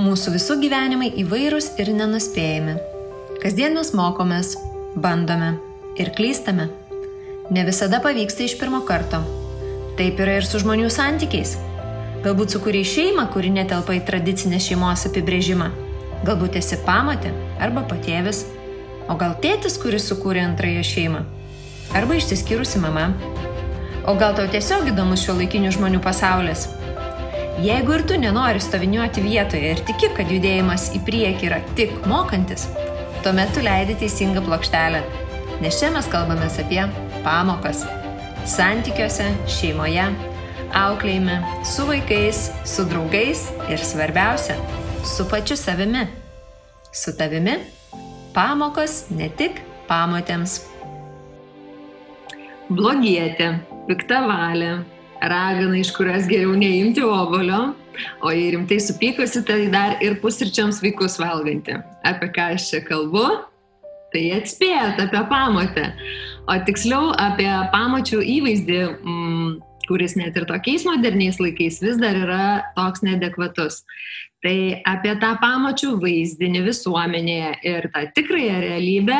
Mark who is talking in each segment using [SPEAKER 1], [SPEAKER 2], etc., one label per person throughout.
[SPEAKER 1] Mūsų visų gyvenimai įvairūs ir nenuspėjami. Kasdien mes mokomės, bandome ir klystame. Ne visada pavyksta iš pirmo karto. Taip yra ir su žmonių santykiais. Galbūt sukūrė šeimą, kuri netelpa į tradicinę šeimos apibrėžimą. Galbūt esi pamatė arba patėvis. O gal tėtis, kuris sukūrė antrąją šeimą. Arba išsiskyrusi mama. O gal tau tiesiog įdomus šio laikinių žmonių pasaulis. Jeigu ir tu nenori stoviniuoti vietoje ir tiki, kad judėjimas į priekį yra tik mokantis, tuomet tu leidi teisingą plokštelę. Nes čia mes kalbame apie pamokas. Santykiuose, šeimoje, auklėjime, su vaikais, su draugais ir svarbiausia - su pačiu savimi. Su tavimi pamokos ne tik pamotėms.
[SPEAKER 2] Blogietė, piktavalė, ragana, iš kurios geriau neimti obolio, o jei rimtai supykusi, tai dar ir pusryčiams vaikus valganti. Apie ką aš čia kalbu? Tai atspėjat apie pamotę. O tiksliau apie pamočių įvaizdį, mm, kuris net ir tokiais moderniais laikais vis dar yra toks nedekvatus. Tai apie tą pamočių vaizdinį visuomenėje ir tą tikrąją realybę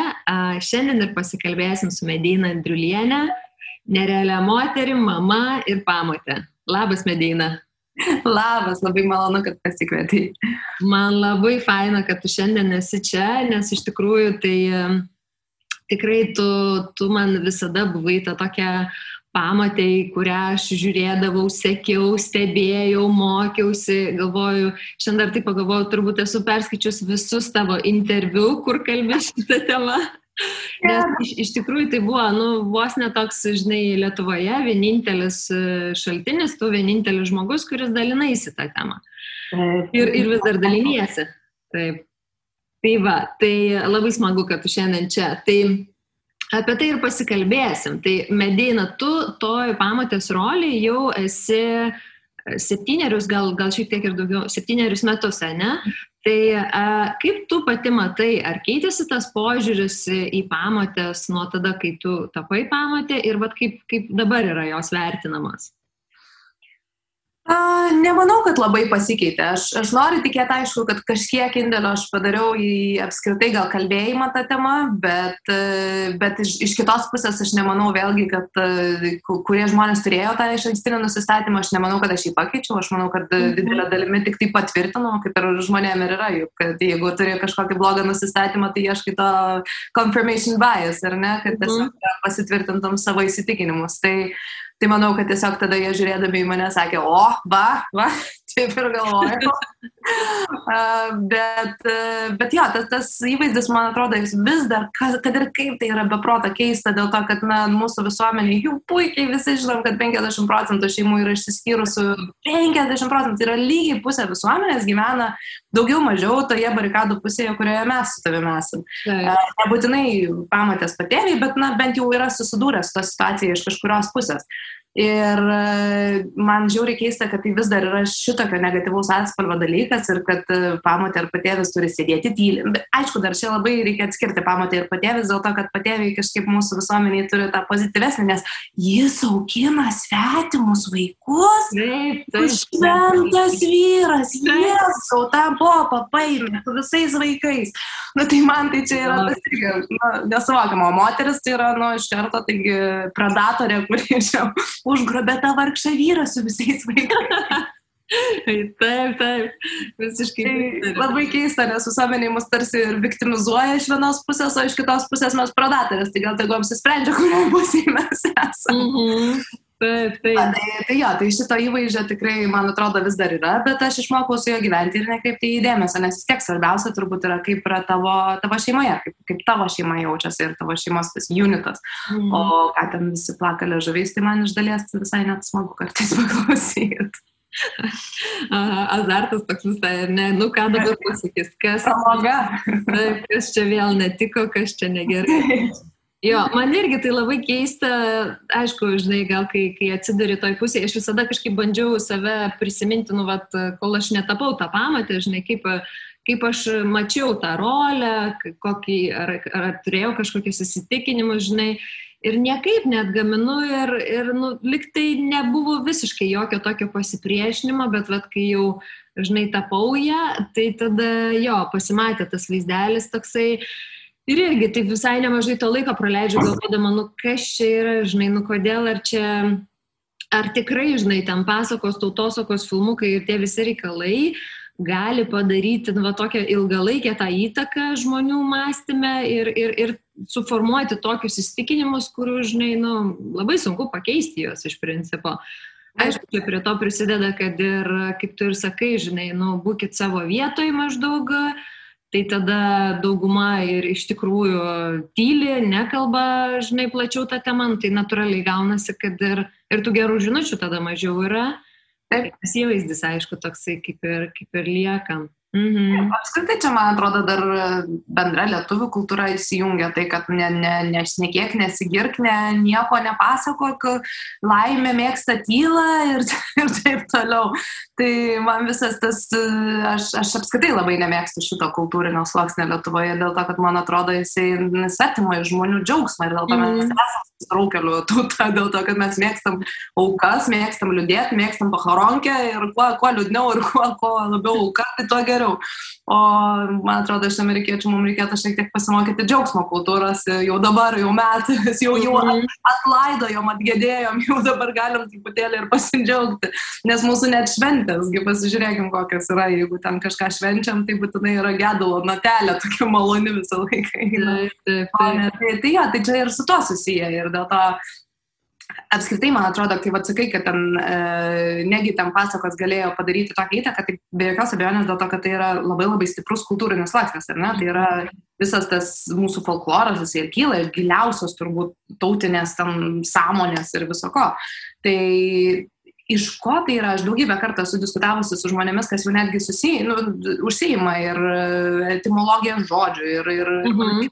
[SPEAKER 2] šiandien ir pasikalbėsim su Medina Andriulienė, nerealią moterį, mama ir pamotę. Labas, Medina.
[SPEAKER 3] Labas, labai malonu, kad pasikvietai.
[SPEAKER 2] Man labai faina, kad tu šiandien esi čia, nes iš tikrųjų tai tikrai tu, tu man visada buvai ta tokia pamatė, į kurią aš žiūrėdavau, sekiau, stebėjau, mokiausi, galvoju, šiandien dar taip pagalvojau, turbūt esu perskaičius visus tavo interviu, kur kalbė šitą temą. Nes iš, iš tikrųjų tai buvo, nu, vos netoks, žinai, Lietuvoje vienintelis e, šaltinis, tu vienintelis žmogus, kuris dalinaisi tą temą. Ir, ir vis dar daliniesi. Taip. Tai va, tai labai smagu, kad tu šiandien čia. Tai apie tai ir pasikalbėsim. Tai Medina, tu toj pamatės rolį jau esi septynerius, gal, gal šiek tiek ir daugiau, septynerius metus, ne? Tai a, kaip tu pati matai, ar keitėsi tas požiūris į pamatės nuo tada, kai tu tapai pamatė ir vat, kaip, kaip dabar yra jos vertinamas?
[SPEAKER 3] A, nemanau, kad labai pasikeitė. Aš, aš noriu tikėti, aišku, kad kažkiek indėlio aš padariau į apskritai gal kalbėjimą tą temą, bet, bet iš, iš kitos pusės aš nemanau vėlgi, kad kurie žmonės turėjo tą iš ankstinį nusistatymą, aš nemanau, kad aš jį pakeičiau, aš manau, kad mhm. didelė dalimi tik tai patvirtinau, kaip ir žmonėm ir yra, juk, kad jeigu turi kažkokį blogą nusistatymą, tai ieškai to confirmation bias, ar ne, kad tiesiog mhm. pasitvirtintum savo įsitikinimus. Tai, Tai manau, kad tiesiog tada jie žiūrėdami į mane sakė, o, va, va, taip ir galvoju. bet, bet jo, tas, tas įvaizdis, man atrodo, jis vis dar, kad, ir kaip tai yra beproto keista, dėl to, kad na, mūsų visuomenė, jų puikiai visi žinom, kad 50 procentų šeimų yra išsiskyrusių, 50 procentų yra lygiai pusė visuomenės gyvena daugiau mažiau toje barikadų pusėje, kurioje mes su tavimi esame. Nebūtinai pamatęs patėviai, bet na, bent jau yra susidūręs su to situacija iš kažkurios pusės. Ir e, man žiauriai keista, kad tai vis dar yra šitokio negatyvaus atspalvo dalykas ir kad e, pamotė ir patėvis turi sėdėti tyliai. Aišku, dar čia labai reikia atskirti pamotė ir patėvis dėl to, kad patėviai kažkaip mūsų visuomeniai turi tą pozityvesnį, nes jis augina svetimus vaikus. Taip, taip. Šventas vyras, jis jau tą popą paėmė su visais vaikais. Na nu, tai man tai čia yra tas irgi nu, nesuvokiama. O moteris tai yra, nu, iš karto, taigi predatorė, kuri čia užgrobė tą vargšą vyrą su visais vaikais.
[SPEAKER 2] Taip, taip, visiškai.
[SPEAKER 3] Tai labai keista, nes visuomeniai mus tarsi ir viktimizuoja iš vienos pusės, o iš kitos pusės mes predatorės, tai gal tegu apsisprendžia, kurioje pusėje mes esame. Mm -hmm.
[SPEAKER 2] Taip, taip.
[SPEAKER 3] A, tai, tai jo, tai šito įvaizdžio tikrai, man atrodo, vis dar yra, bet aš išmokau su juo gyventi ir nekreipti į dėmesio, nes vis tiek svarbiausia turbūt yra, kaip yra tavo, tavo šeimoje, kaip, kaip tavo šeima jaučiasi ir tavo šeimos tas unitas. Mm. O ką ten visi plakalė žuviais, tai man iš dalies visai net smagu kartais paklausyti.
[SPEAKER 2] Azartas toks visai, ne, nu ką dabar pasakys, kas, kas čia vėl netiko, kas čia negerai. Jo, man irgi tai labai keista, aišku, žinai, gal kai, kai atsiduri toj pusėje, aš visada kažkaip bandžiau save prisiminti, nu, vat, kol aš netapau tą pamatę, žinai, kaip, kaip aš mačiau tą rolę, kokį, ar, ar turėjau kažkokius įsitikinimus, žinai, ir niekaip net gaminu ir, ir nu, liktai nebuvo visiškai jokio tokio pasipriešinimo, bet vat, kai jau, žinai, tapau ją, tai tada jo, pasimatė tas vaizdelis toksai. Ir irgi taip visai nemažai to laiko praleidžiu galvodama, nu kas čia yra, žinai, nu kodėl, ar čia, ar tikrai, žinai, ten pasakos, tautosakos filmukai ir tie visi reikalai gali padaryti nu, va, tokią ilgalaikę tą įtaką žmonių mąstymę ir, ir, ir suformuoti tokius įstikinimus, kurių, žinai, nu, labai sunku pakeisti juos iš principo. Aišku, čia prie to prisideda, kad ir, kaip tu ir sakai, žinai, nu, būkit savo vietoj maždaug, tai tada dauguma ir iš tikrųjų tyli, nekalba, žinai, plačiau tą temą, nu, tai natūraliai gaunasi, kad ir, ir tų gerų žinučių tada mažiau yra. Taip. Tas įvaizdis, aišku, toksai kaip ir, kaip ir lieka.
[SPEAKER 3] Mhm. Apskritai čia, man atrodo, dar bendra lietuvių kultūra įsijungia tai, kad ne, ne, nešnekėk, nesigirk, ne, nieko nepasakok, laimė mėgsta tylą ir, ir taip toliau. Tai man visas tas, aš, aš apskritai labai nemėgstu šito kultūrinio sluoksnio Lietuvoje, dėl to, kad man atrodo, jisai svetima iš žmonių džiaugsmą ir dėl to mes mm. esame straukelių tauta, dėl to, kad mes mėgstam aukas, mėgstam liūdėti, mėgstam pacharonkę ir kuo, kuo liūdniau ir kuo, kuo labiau auka, tai tuo geriau geriau. O man atrodo, iš amerikiečių mums reikėtų šiek tiek pasimokyti džiaugsmo kultūros, jau dabar, jau metais, jau, jau mhm. atlaidojom, atgėdėjom, jau dabar galim truputėlį ir pasidžiaugti, nes mūsų net šventės, pasižiūrėkim, kokios yra, jeigu ten kažką švenčiam, tai būtinai yra gedulo natelė, tokia maloni visą laiką. Taip, taip, taip. Tai, tai, ja, tai čia ir su to susiję ir dėl to apskritai, man atrodo, kai atsakai, kad ten e, negi ten pasakos galėjo padaryti tokią įtaką, tai be jokios abejonės dėl to, kad tai yra labai labai stiprus kultūrinis laksnis, ar ne? Tai yra visas tas mūsų folkloras, jis ir kyla iš giliausios turbūt tautinės tam sąmonės ir viso ko. Tai iš ko tai yra, aš daugybę kartų esu diskutavusi su žmonėmis, kas jau netgi susiję, nu, užsieima ir etimologija žodžių, ir, ir mhm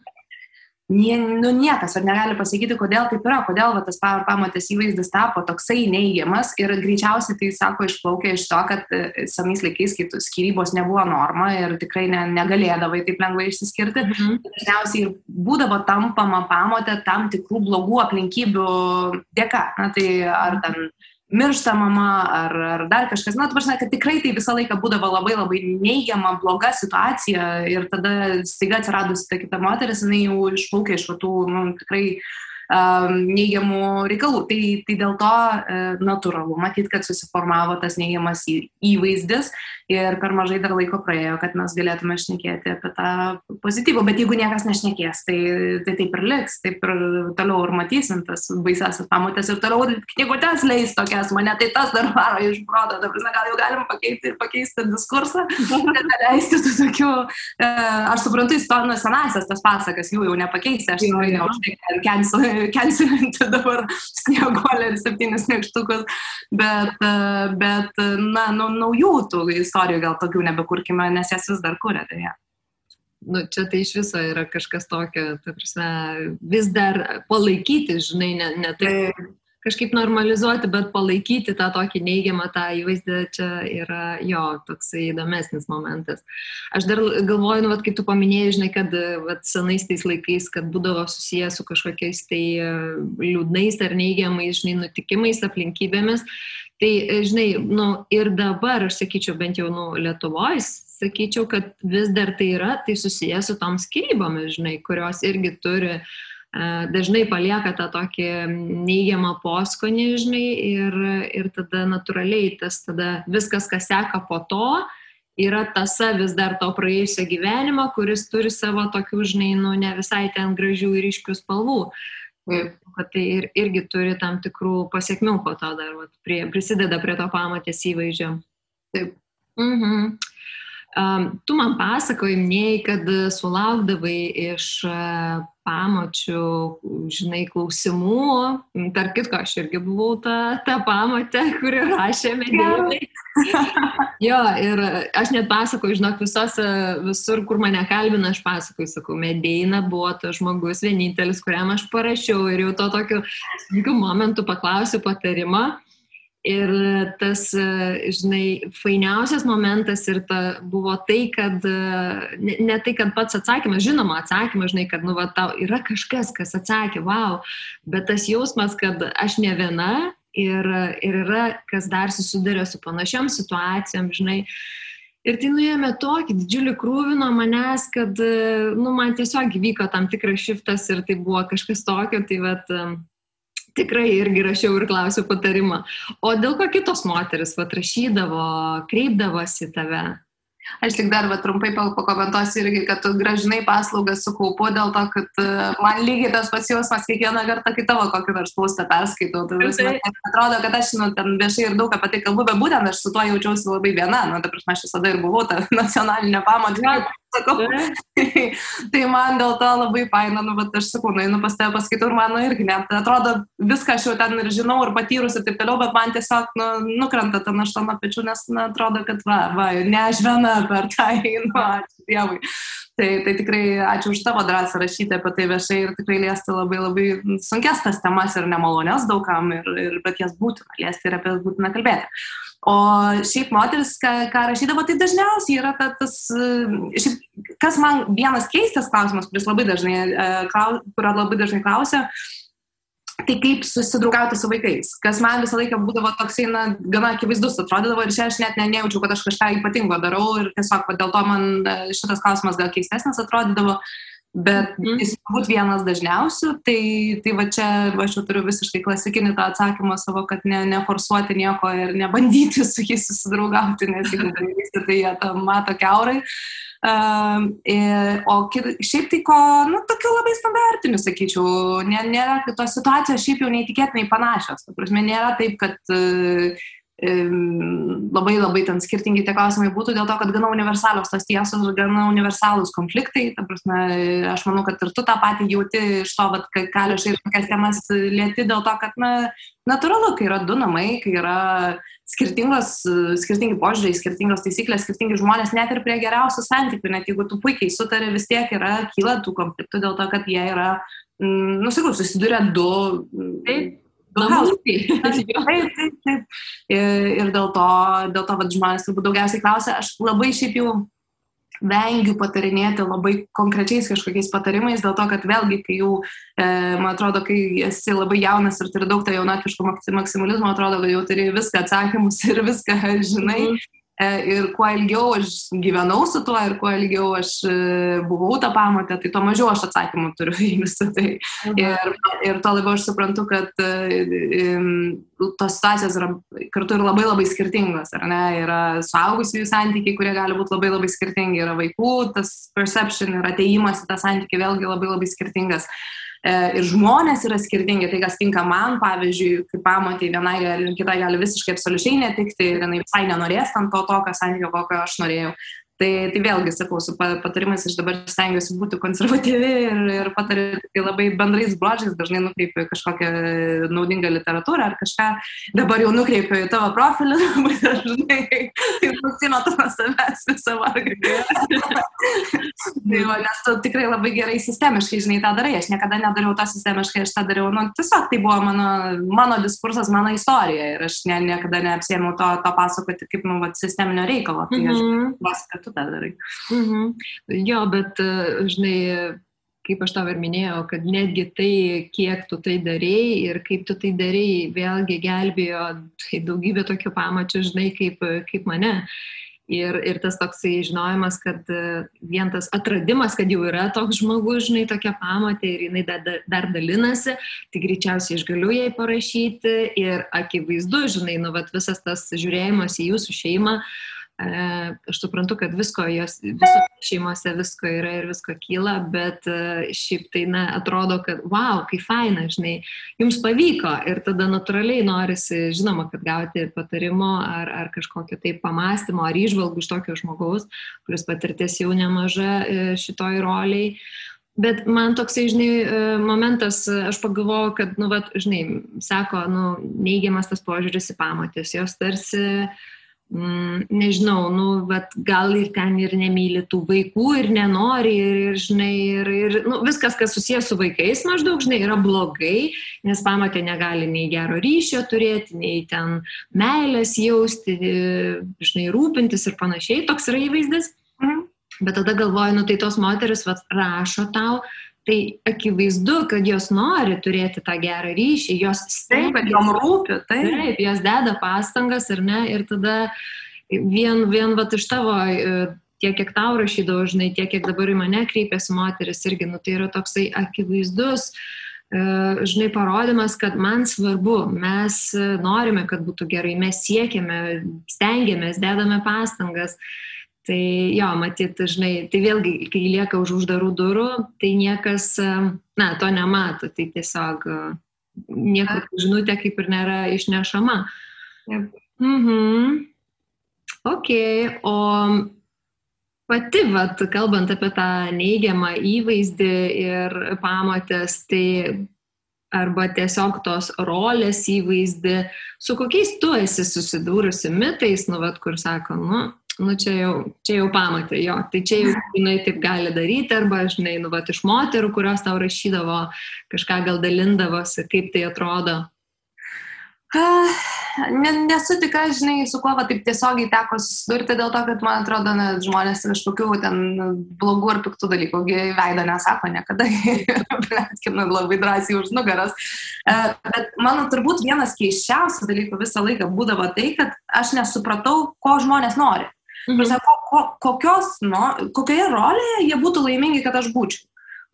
[SPEAKER 3] nie, nu, niekas ar negali pasakyti, kodėl taip yra, kodėl va, tas pamatės įvaizdis tapo toksai neigiamas ir greičiausiai tai sako išplaukia iš to, kad e, senais laikais, kai skirybos nebuvo norma ir tikrai ne, negalėdavai taip lengvai išsiskirti, mhm. dažniausiai ir būdavo tampama pamotė tam tikrų blogų aplinkybių dėka. Na, tai ar ten miršta mama ar, ar dar kažkas. Na, tu prasme, kad tikrai tai visą laiką būdavo labai labai neigiama, bloga situacija ir tada staiga atsiradusi ta kita moteris, jinai jau išplaukė iš tų, nu, tikrai um, neigiamų reikalų. Tai, tai dėl to uh, natūralu, matyt, kad susiformavo tas neigiamas į, įvaizdis ir per mažai dar laiko praėjo, kad mes galėtume šnekėti apie tą pozityvų, bet jeigu niekas nešnekės, tai, tai taip ir liks, taip ir toliau ir matysim tas baisiasias pamotės ir toliau knygutės leis tokias, mane tai tas dar varo iš proto, dabar gal jau galim pakeisti, pakeisti diskursą, neleisti tų tokių, e, aš suprantu, istorinės senasias tas pasakas, jų jau nepakeisi, aš tikrai ne už tai cancelinti dabar snieguolę ir septynis mėgštukus, bet, e, bet na, nu, naujų tų istorijų istorijų gal tokių nebekurkime, nes jas vis dar kuria. Tai ja.
[SPEAKER 2] nu, čia tai iš viso yra kažkas tokio, ta prasme, vis dar palaikyti, žinai, ne, ne tai kažkaip normalizuoti, bet palaikyti tą tokį neigiamą tą įvaizdį, čia yra jo toksai įdomesnis momentas. Aš dar galvoju, nu, vat, kaip tu paminėjai, žinai, kad vat, senais tais laikais, kad būdavo susijęs su kažkokiais tai e, liūdnais ar neigiamais, žinai, nutikimais, aplinkybėmis. Tai, e, žinai, nu, ir dabar, aš sakyčiau, bent jau, nu, Lietuvoje, sakyčiau, kad vis dar tai yra, tai susijęs su tom skyrybomis, žinai, kurios irgi turi uh, dažnai palieka tą tokį neigiamą poskonį, žinai, ir, ir tada natūraliai tas tada viskas, kas seka po to, yra tasa vis dar to praėjusio gyvenimo, kuris turi savo tokių, žinai, nu, ne visai ten gražių ir iškių spalvų. Kad tai ir, irgi turi tam tikrų pasiekmių po to dar, vat, prie, prisideda prie to pamatės įvaizdžio. Taip. Mhm. Um, tu man pasakojai, minėjai, kad sulaukdavai iš uh, pamočių, žinai, klausimų. Tark kitko, aš irgi buvau ta, ta pamotė, kuri rašė medėjai. Jo, ir aš net pasakoju, žinok, visose, visur, kur mane kalbina, aš pasakoju, sakau, medėjina buvo tas žmogus vienintelis, kuriam aš parašiau ir jau to tokiu sunkiu momentu paklausiu patarimą. Ir tas, žinai, fainiausias momentas ir ta buvo tai, kad ne, ne tai, kad pats atsakymas, žinoma, atsakymas, žinai, kad, nu, va, tau yra kažkas, kas atsakė, wow, bet tas jausmas, kad aš ne viena ir, ir yra, kas dar susiduria su panašiam situacijom, žinai, Ir tai nuėmė tokį didžiulį krūvį nuo manęs, kad, nu, man tiesiog vyko tam tikras šiftas ir tai buvo kažkas tokio, tai vat, tikrai irgi rašiau ir klausiau patarimą. O dėl ko kitos moteris atrašydavo, kreipdavosi tave?
[SPEAKER 3] Aš tik dar va, trumpai pakomentuosiu irgi, kad tu gražinai paslaugas su kaupu dėl to, kad uh, man lygiai tas pats jausmas kiekvieną kartą, kai tavo kokį nors postą perskaitau. Tai prasme, atrodo, kad aš nu, ten viešai ir daug apie tai kalbu, bet būtent aš su tuo jaučiausi labai viena. Nu, ta prasme, aš visada ir buvau ta nacionalinė pamatė. Sakau, tai, man dėl to labai faina, nu, bet aš sakau, nu, einu pas tave paskaitau ir mano irgi net. Atrodo, viską aš jau ten ir žinau ir patyrus ir taip toliau, bet man tiesiog nu, nukrenta ta našta nuo pečių, nes nu, atrodo, kad va, va, ne aš viena per tą einu, ačiū Dievui. Tai, tai tikrai ačiū už tavo drąsą rašyti apie tai viešai ir tikrai liesti labai labai sunkes tas temas ir nemalonės daugam, ir, ir, bet jas būtina liesti ir apie jas būtina kalbėti. O šiaip moteris, ką, ką rašydavo, tai dažniausiai yra ta, tas, šiaip, kas man vienas keistas klausimas, kuris labai dažnai, e, kurio labai dažnai klausia, tai kaip susidraugauti su vaikais, kas man visą laiką būdavo toksai, na, gana akivaizdus atrodydavo ir čia aš net ne, nejaučiau, kad aš kažką ypatingo darau ir tiesiog dėl to man e, šitas klausimas gal keistesnis atrodydavo. Bet mm. jis turbūt vienas dažniausių, tai, tai va čia aš jau turiu visiškai klasikinį tą atsakymą savo, kad ne, neforsuoti nieko ir nebandyti su jais susidraugauti, nes jeigu darysi, tai jie tą mato keurai. Uh, ir, o šiaip tai ko, nu, tokiu labai standartiniu, sakyčiau, nėra, kad tos situacijos šiaip jau neįtikėtinai panašios. Ta prasme, nėra taip, kad uh, labai labai ten skirtingi tie klausimai būtų dėl to, kad gana universalios tos tiesos ir gana universalūs konfliktai. Ta prasme, aš manau, kad ir tu tą patį jauti iš to, kad ką liešai ir kokias temas lieti dėl to, kad, na, natūralu, kai yra du namai, kai yra skirtingos, skirtingi požiūriai, skirtingos taisyklės, skirtingi žmonės, net ir prie geriausių santykių, net jeigu tu puikiai sutari, vis tiek yra, kyla tų konfliktų dėl to, kad jie yra, mm, nusakau, susiduria du. Taip
[SPEAKER 2] Taip,
[SPEAKER 3] taip, taip. Ir dėl to, dėl to vat, žmonės turbūt daugiausiai klausia, aš labai šiaip jau vengiu patarinėti labai konkrečiais kažkokiais patarimais, dėl to, kad vėlgi, kai jau, e, man atrodo, kai esi labai jaunas ir turi daug to jaunatviško maksimalizmo, atrodo, kad jau turi viską atsakymus ir viską žinai. Mm -hmm. E, ir kuo ilgiau aš gyvenau su tuo ir kuo ilgiau aš e, buvau tą pamatę, tai tuo mažiau aš atsakymų turiu į visą tai. Mhm. Ir, ir to labiau aš suprantu, kad e, tos situacijos yra kartu ir labai labai skirtingos, ar ne? Yra suaugusiųjų santykiai, kurie gali būti labai labai skirtingi, yra vaikų, tas perception ir ateimas į tą santykį vėlgi labai labai skirtingas. E, ir žmonės yra skirtingi, tai kas tinka man, pavyzdžiui, kaip pamatai, vienai ir kitai gali visiškai absoliučiai netikti ir jinai visai nenorės tam to tokio santykio, kokio aš norėjau. Tai, tai vėlgi, sakau, su patarimais aš dabar stengiuosi būti konservatyvi ir, ir patariu tai labai bendrais bruožais, dažnai nukreipiu kažkokią naudingą literatūrą ar kažką. Dabar jau nukreipiu į tavo profilį, labai dažnai tai nusimetu nuo savęs visą vargą. tai, va, nes tu tikrai labai gerai sistemiškai, žinai, tą darai. Aš niekada nedariau to sistemiškai, aš tą dariau, nu, tiesiog tai buvo mano, mano diskursas, mano istorija ir aš ne, niekada neapsėmiau to, to pasakoti kaip, nu, va, sisteminio reikalo. Tai aš mm -hmm tu tą darai.
[SPEAKER 2] Mhm. Jo, bet, e, žinai, kaip aš tau ir minėjau, kad netgi tai, kiek tu tai darėjai ir kaip tu tai darėjai, vėlgi gelbėjo tai daugybė tokių pamačių, žinai, kaip, kaip mane. Ir, ir tas toksai žinojimas, kad e, vien tas atradimas, kad jau yra toks žmogus, žinai, tokia pamatė ir jinai dar, dar dalinasi, tai greičiausiai aš galiu jai parašyti ir akivaizdu, žinai, nu, vat, visas tas žiūrėjimas į jūsų šeimą, uh, Aš suprantu, kad visko, jos, viso šeimose visko yra ir visko kyla, bet šiaip tai, na, atrodo, kad, wow, kaip faina, žinai, jums pavyko ir tada natūraliai norisi, žinoma, kad gauti patarimo ar, ar kažkokio tai pamastymo ar išvalgų iš tokio žmogaus, kuris patirties jau nemaža e, šitoj roliai. Bet man toksai, žinai, momentas, aš pagalvojau, kad, nu, va, žinai, sako, nu, neigiamas tas požiūris į pamatės, jos tarsi uh, nežinau, nu, bet gal ir ten ir nemyli tų vaikų ir nenori ir, ir žinai, ir, ir nu, viskas, kas susijęs su vaikais maždaug, žinai, yra blogai, nes pamatė negali nei gero ryšio turėti, nei ten meilės jausti, žinai, rūpintis ir panašiai, toks yra įvaizdis. Mhm. Bet tada galvoju, nu tai tos moteris vat, rašo tau, tai akivaizdu, kad jos nori turėti tą gerą ryšį, jos
[SPEAKER 3] kad jom rūpi,
[SPEAKER 2] taip. taip, jos deda pastangas ir ne, ir tada vien, vien vat iš tavo, e, tiek kiek tau rašydavo, žinai, tiek kiek dabar į mane kreipiasi moteris irgi, nu tai yra toksai akivaizdus, e, žinai, parodimas, kad man svarbu, mes norime, kad būtų gerai, mes siekiame, stengiamės, dedame pastangas. Tai jo, matyt, žinai, tai vėlgi, kai lieka už uždarų durų, tai niekas, na, to nemato, tai tiesiog niekur žinutė kaip ir nėra išnešama. Yep. Mhm. Ok, o pati, vat, kalbant apie tą neigiamą įvaizdį ir pamatęs, tai arba tiesiog tos rolės įvaizdį, su kokiais tu esi susidūrusi mitais, nu, vat, kur sako, nu, nu čia jau, čia jau pamatė jo, tai čia jau jinai taip gali daryti, arba, žinai, nu, va, iš moterų, kurios tau rašydavo, kažką gal dalindavosi, kaip tai atrodo.
[SPEAKER 3] Ne, nesu tikra, žinai, su kuo va, taip tiesiogiai teko susidurti dėl to, kad man atrodo, na, žmonės kažkokių ten blogų ar piktų dalykų veidą nesako niekada, plėtkina labai drąsiai už nugaras. Bet mano turbūt vienas keiščiausių dalykų visą laiką būdavo tai, kad aš nesupratau, ko žmonės nori. Mhm. Sako, ko, kokios, no, kokioje rolėje jie būtų laimingi, kad aš būčiau.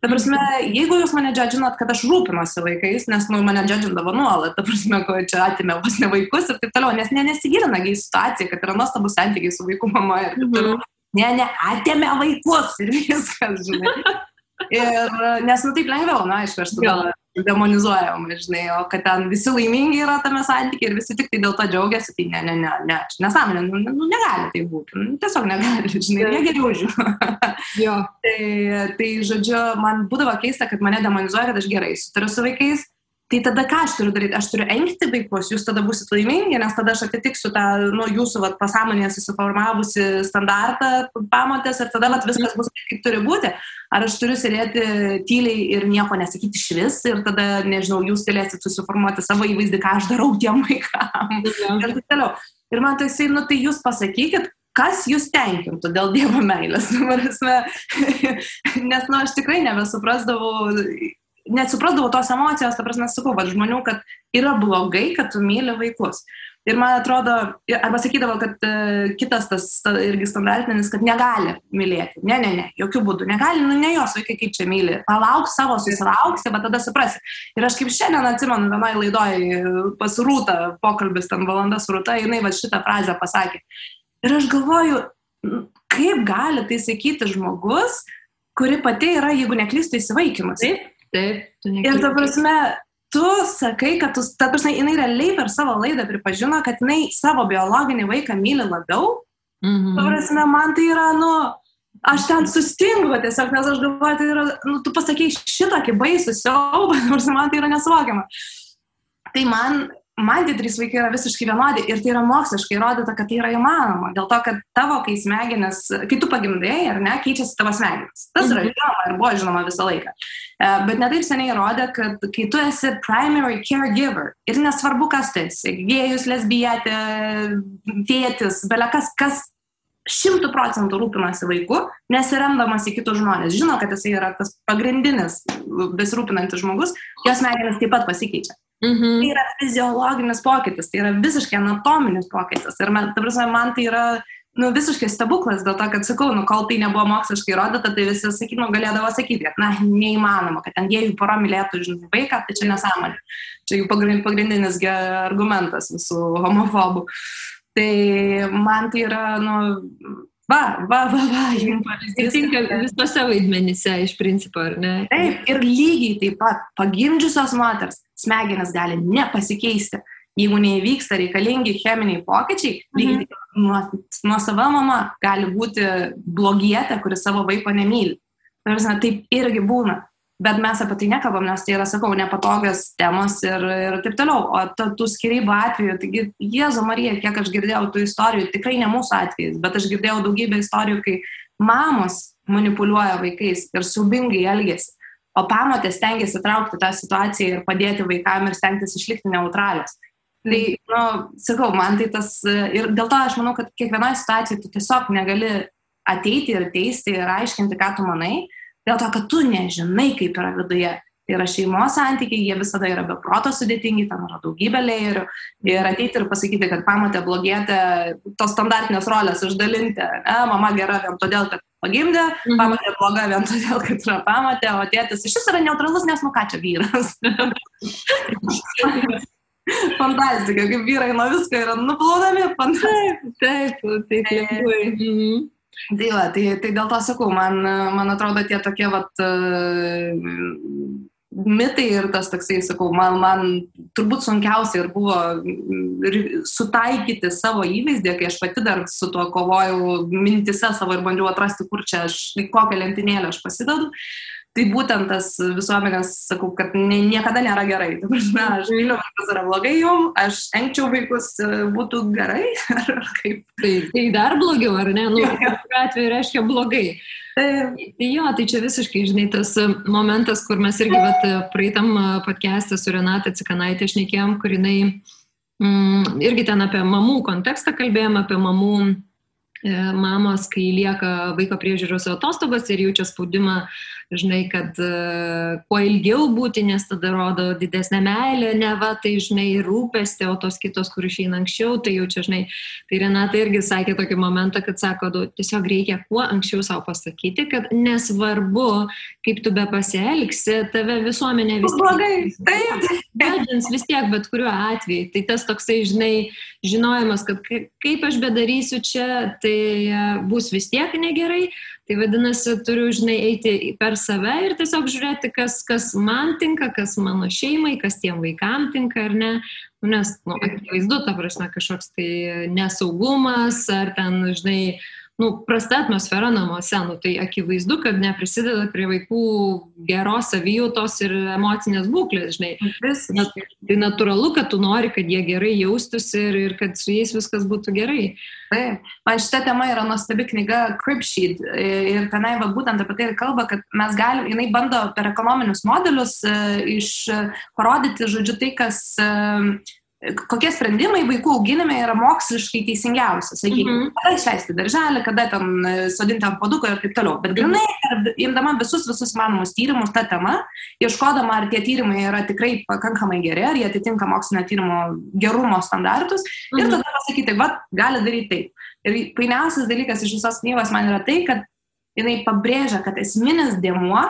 [SPEAKER 3] Ta prasme, jeigu jūs mane džadžinat, kad aš rūpinuosi vaikais, nes nu, mane džadžindavo nuolat, ta prasme, ko čia atėmė vos ne vaikus ir taip toliau, nes ne, nesigilina į situaciją, kad yra nuostabus santykiai su vaikų mama ir taip toliau. Mhm. Ne, ne, atėmė vaikus ir viskas, žinai. Ir, nes, nu, taip lengviau, na, aišku, aš tada demonizuojama, žinai, o kad ten visi laimingi yra tame santykiai ir visi tik tai dėl to džiaugiasi, tai ne, ne, ne, ne, nesąmonė, nu, nu, negali tai būti, nu, tiesiog negali, žinai, jie geriau žino. tai, tai, žodžiu, man būdavo keista, kad mane demonizuoja, kad aš gerai sutariu su vaikais, Tai tada ką aš turiu daryti? Aš turiu engti vaikus, jūs tada būsite laimingi, nes tada aš atitiksiu tą nu, jūsų vat, pasąmonėje susiformavusi standartą pamatės ir tada vat, viskas bus kaip turi būti. Ar aš turiu sėdėti tyliai ir nieko nesakyti iš vis ir tada, nežinau, jūs galėsit susiformuoti savo įvaizdį, ką aš darau tiem vaikam. Ja. Ir taip toliau. Ir man toksai, nu tai jūs pasakykit, kas jūs tenkintų dėl Dievo meilės. Nes, nu, aš tikrai nebesuprasdavau net suprasdavau tos emocijos, ta prasme, sakau, va, žmonių, kad yra blogai, kad tu myli vaikus. Ir man atrodo, arba sakydavo, kad uh, kitas tas ta, irgi standartinis, kad negali mylėti. Ne, ne, ne, jokių būdų. Negali, nu ne jos vaikai kaip čia myli. Palauk savo, susilauksi, bet tada suprasi. Ir aš kaip šiandien atsimenu vienai laidoj pas Rūtą, pokalbis ten valanda su Rūta, jinai va šitą frazę pasakė. Ir aš galvoju, kaip gali tai sakyti žmogus, kuri pati yra, jeigu neklystu, įsivaikimas.
[SPEAKER 2] Taip, Taip,
[SPEAKER 3] tu neklysti. Ir ta prasme, tu sakai, kad tu, ta prasme, jinai realiai per savo laidą pripažino, kad jinai savo biologinį vaiką myli labiau. Mhm. Ta prasme, man tai yra, nu, aš ten sustingu tiesiog, nes aš galvoju, tai yra, nu, tu pasakėjai šitokį baisų siaubą, nors man tai yra nesuvokiama. Tai man man tie trys vaikai yra visiškai vienodi ir tai yra moksliškai įrodyta, kad tai yra įmanoma. Dėl to, kad tavo, kai smegenis, kai tu pagimdėjai, ar ne, keičiasi tavo smegenis. Tas yra mhm. žinoma ir buvo žinoma visą laiką. E, bet netaip seniai įrodė, kad kai tu esi primary caregiver ir nesvarbu, kas tu esi, gėjus, lesbijatė, tėtis, belekas, kas šimtų procentų rūpinasi vaiku, nesiremdamas į kitus žmonės, žino, kad jisai yra tas pagrindinis besirūpinantis žmogus, jos smegenis taip pat pasikeičia. Mhm. Tai yra fiziologinis pokytis, tai yra visiškai anatominis pokytis. Ir man, ta prasme, man tai yra nu, visiškai stebuklas dėl to, kad sakau, nu, kol tai nebuvo moksliškai įrodyta, tai visi, sakykime, galėdavo sakyti, kad, na, neįmanoma, kad ten dviejų pora mylėtų, žinai, vaiką, tai čia nesąmonė. Čia jų pagrindinis argumentas visų homofobų. Tai man tai yra, nu, Va, va, va, va, jums pavyzdys.
[SPEAKER 2] Tinka visose vaidmenyse iš principo, ar ne?
[SPEAKER 3] Taip, ir lygiai taip pat pagimdžiusios moters smegenis gali nepasikeisti. Jeigu neįvyksta reikalingi cheminiai pokyčiai, lygiai mhm. taip nuo, nuo sava mama gali būti blogietė, kuri savo vaiko nemyli. Tarsi, taip irgi būna. Bet mes apie tai nekalbam, nes tai yra, sakau, nepatogios temos ir, ir taip toliau. O ta, tų skirybų atveju, taigi Jėzo Marija, kiek aš girdėjau tų istorijų, tikrai ne mūsų atvejais, bet aš girdėjau daugybę istorijų, kai mamos manipuliuoja vaikais ir siubingai elgesi, o pamotės stengiasi traukti tą situaciją ir padėti vaikam ir stengtis išlikti neutralios. Tai, nu, sakau, man tai tas ir dėl to aš manau, kad kiekvienoje situacijoje tu tiesiog negali ateiti ir teisti ir aiškinti, ką tu manai, dėl to, kad tu nežinai, kaip yra viduje. Tai yra šeimos santykiai, jie visada yra be proto sudėtingi, ten yra daugybė leirių. Ir ateiti ir pasakyti, kad pamatė blogėti, tos standartinės rolės išdalinti. Ne, mama gera vien todėl, kad pagimdė, mhm. pamatė bloga vien todėl, kad yra pamatė, o tėtis iš vis yra neutralus, nes nu ką čia vyras. Fantastika, kaip vyrai nuo visko yra nuplaunami, fantastika.
[SPEAKER 2] Taip, taip, taip, lengvai. Mhm.
[SPEAKER 3] Tai, va, tai, tai dėl to sakau, man, man atrodo tie tokie vat, mitai ir tas toksai, sakau, man, man turbūt sunkiausia ir buvo sutaikyti savo įvaizdį, kai aš pati dar su tuo kovojau mintise savo ir bandžiau atrasti, kur čia aš, kokią lentynėlę aš pasidedu. Tai būtent tas visuomenės, sakau, kad ne, niekada nėra gerai. Ta prasme, aš myliu vaikus yra blogai jum, aš engčiau vaikus e, būtų gerai, ar kaip.
[SPEAKER 2] Tai, tai dar blogiau, ar ne? Nu, tokiu atveju reiškia blogai. Tai, tai jo, tai čia visiškai, žinai, tas momentas, kur mes irgi vat, praeitam podcast'e su Renata Cikanaitė šnekėjom, kur jinai mm, irgi ten apie mamų kontekstą kalbėjom, apie mamų e, mamos, kai lieka vaiko priežiūros atostogos ir jaučia spaudimą žinai, kad uh, kuo ilgiau būti, nes tada rodo didesnę meilę, ne va, tai žinai, rūpestį, o tos kitos, kur išeina anksčiau, tai jau čia, žinai, tai Renata irgi sakė tokį momentą, kad sako, du, tiesiog reikia kuo anksčiau savo pasakyti, kad nesvarbu, kaip tu be pasielgsi, tave visuomenė vis
[SPEAKER 3] tiek. Blogai, taip.
[SPEAKER 2] Bedins vis tiek, bet kuriuo atveju. Tai tas toksai, žinai, žinojimas, kad kaip aš bedarysiu čia, tai e, bus vis tiek negerai, Tai vadinasi, turiu, žinai, eiti per save ir tiesiog žiūrėti, kas, kas man tinka, kas mano šeimai, kas tiem vaikam tinka ar ne. Nu, nes, nu, akivaizdu, ta prasme, kažkoks tai nesaugumas ar ten, žinai, nu, prasta atmosfera namuose, nu, tai akivaizdu, kad neprisideda prie vaikų geros savijautos ir emocinės būklės, žinai. Vis, na, tai natūralu, kad tu nori, kad jie gerai jaustųsi ir, ir kad su jais viskas būtų gerai.
[SPEAKER 3] Taip, man šita tema yra nuostabi knyga Cripsheet ir tenai va, būtent apie tai ir kalba, kad mes galim, jinai bando per ekonominius modelius e, iš parodyti, žodžiu, tai, kas e, kokie sprendimai vaikų auginime yra moksliškai teisingiausi. Sakykime, mm -hmm. kada išleisti darželį, kada ten e, sodinti ant paduko ir taip toliau. Bet mhm. grinai, imdama visus, visus manomus tyrimus tą temą, ieškodama, ar tie tyrimai yra tikrai pakankamai geri, ar jie atitinka mokslinio tyrimo gerumo standartus, mm -hmm. ir mhm. tada pasakyti, va, gali daryti taip. Ir painiausias dalykas iš visos knygos man yra tai, kad jinai pabrėžia, kad esminis dėmuo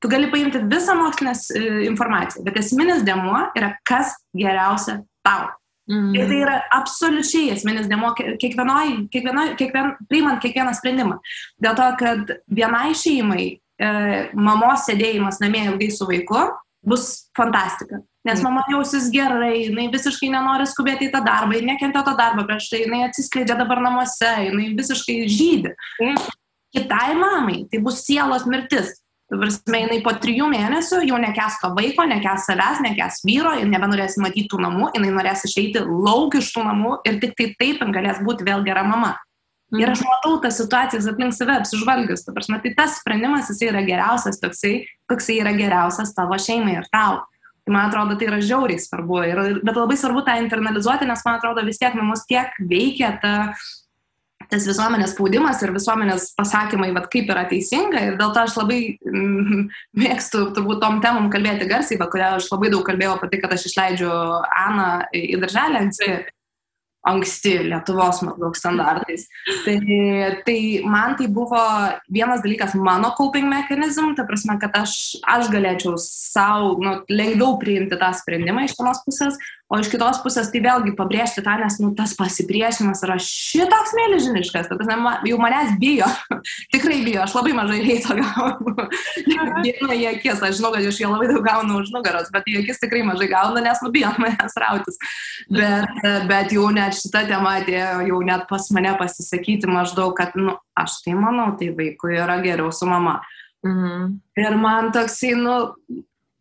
[SPEAKER 3] Tu gali paimti visą mokslinę e, informaciją, bet esminis dėmuo yra, kas geriausia tau. Mm. Ir tai yra absoliučiai esminis dėmo kiekvienoj, kiekvienoj, kiekvien, priimant kiekvieną sprendimą. Dėl to, kad vienai šeimai e, mamos sėdėjimas namie ilgai su vaiku bus fantastika. Nes mm. mama jausis gerai, jinai visiškai nenori skubėti į tą darbą, jinai nekentė to darbo prieš tai, jinai atsiskleidžia dabar namuose, jinai visiškai žydi. Mm. Kitai mamai tai bus sielos mirtis. Prasme, jinai po trijų mėnesių jau nekes to vaiko, nekes savęs, nekes vyro ir nebenorės matyti tų namų, jinai norės išeiti lauk iš tų namų ir tik tai taip jin galės būti vėl gera mama. Ir aš mhm. matau tas situacijas aplink save apsižvalgius. Ta prasme, tai tas sprendimas jis yra geriausias toksai, koksai yra geriausias tavo šeimai ir tau. Tai man atrodo, tai yra žiauriai svarbu. Ir, bet labai svarbu tą internalizuoti, nes man atrodo vis tiek mus tiek veikia ta tas visuomenės spaudimas ir visuomenės pasakymai, vad kaip yra teisinga. Ir dėl to aš labai mm, mėgstu turbūt tom temom kalbėti garsiai, bet kurią aš labai daug kalbėjau apie tai, kad aš išleidžiu Aną į darželį anksti anksti Lietuvos maždaug standartais. Tai, tai man tai buvo vienas dalykas mano coping mechanism, ta prasme, kad aš, aš galėčiau savo nu, lengviau priimti tą sprendimą iš vienos pusės, O iš kitos pusės tai vėlgi pabrėžti tą, nes nu, tas pasipriešinimas yra šitoks mėlyžiniškas, tad jau manęs bijo, tikrai bijo, aš labai mažai reito gaunu. Gina į akis, aš žinau, kad iš jo labai daug gaunu už nugaros, bet į akis tikrai mažai gaunu, nes nubijo manęs rautis. Bet, bet jau net šita tema atėjo, jau net pas mane pasisakyti maždaug, kad, nu, aš tai manau, tai vaikui yra geriau su mama. Mhm. Ir man toksai, nu,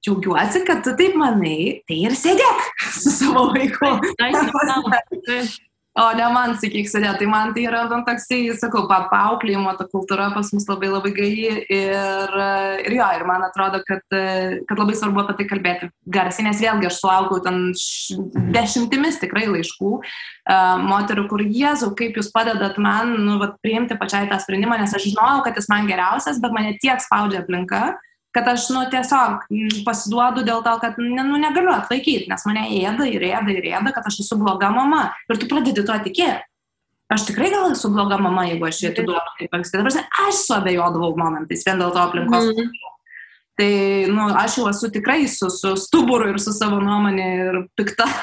[SPEAKER 3] džiaugiuosi, kad tu taip manai, tai ir sėdėk su savo vaiku. Taip, o ne man, sakyk, sėdė. Tai man tai yra, man toksai, sakau, paauklėjimo ta kultūra pas mus labai labai gaji ir, ir jo, ir man atrodo, kad, kad labai svarbu apie tai kalbėti garsiai, nes vėlgi aš sulaukiau ten dešimtimis tikrai laiškų uh, moterų, kur Jėzau, kaip jūs padedat man nu, vat, priimti pačiai tą sprendimą, nes aš žinojau, kad jis man geriausias, bet mane tiek spaudžia aplinka kad aš, nu, tiesiog pasiduodu dėl to, kad, nu, negaliu atlaikyti, nes mane ėda ir ėda ir ėda, kad aš esu bloga mama. Ir tu pradedi tuo tikėti. Aš tikrai gal esu bloga mama, jeigu aš jį atiduodu taip anksti. Dabar aš suabejodavau momentais vien dėl to aplinkos. Mm. Tai, nu, aš jau esu tikrai su, su stuburu ir su savo nuomonė ir pikta.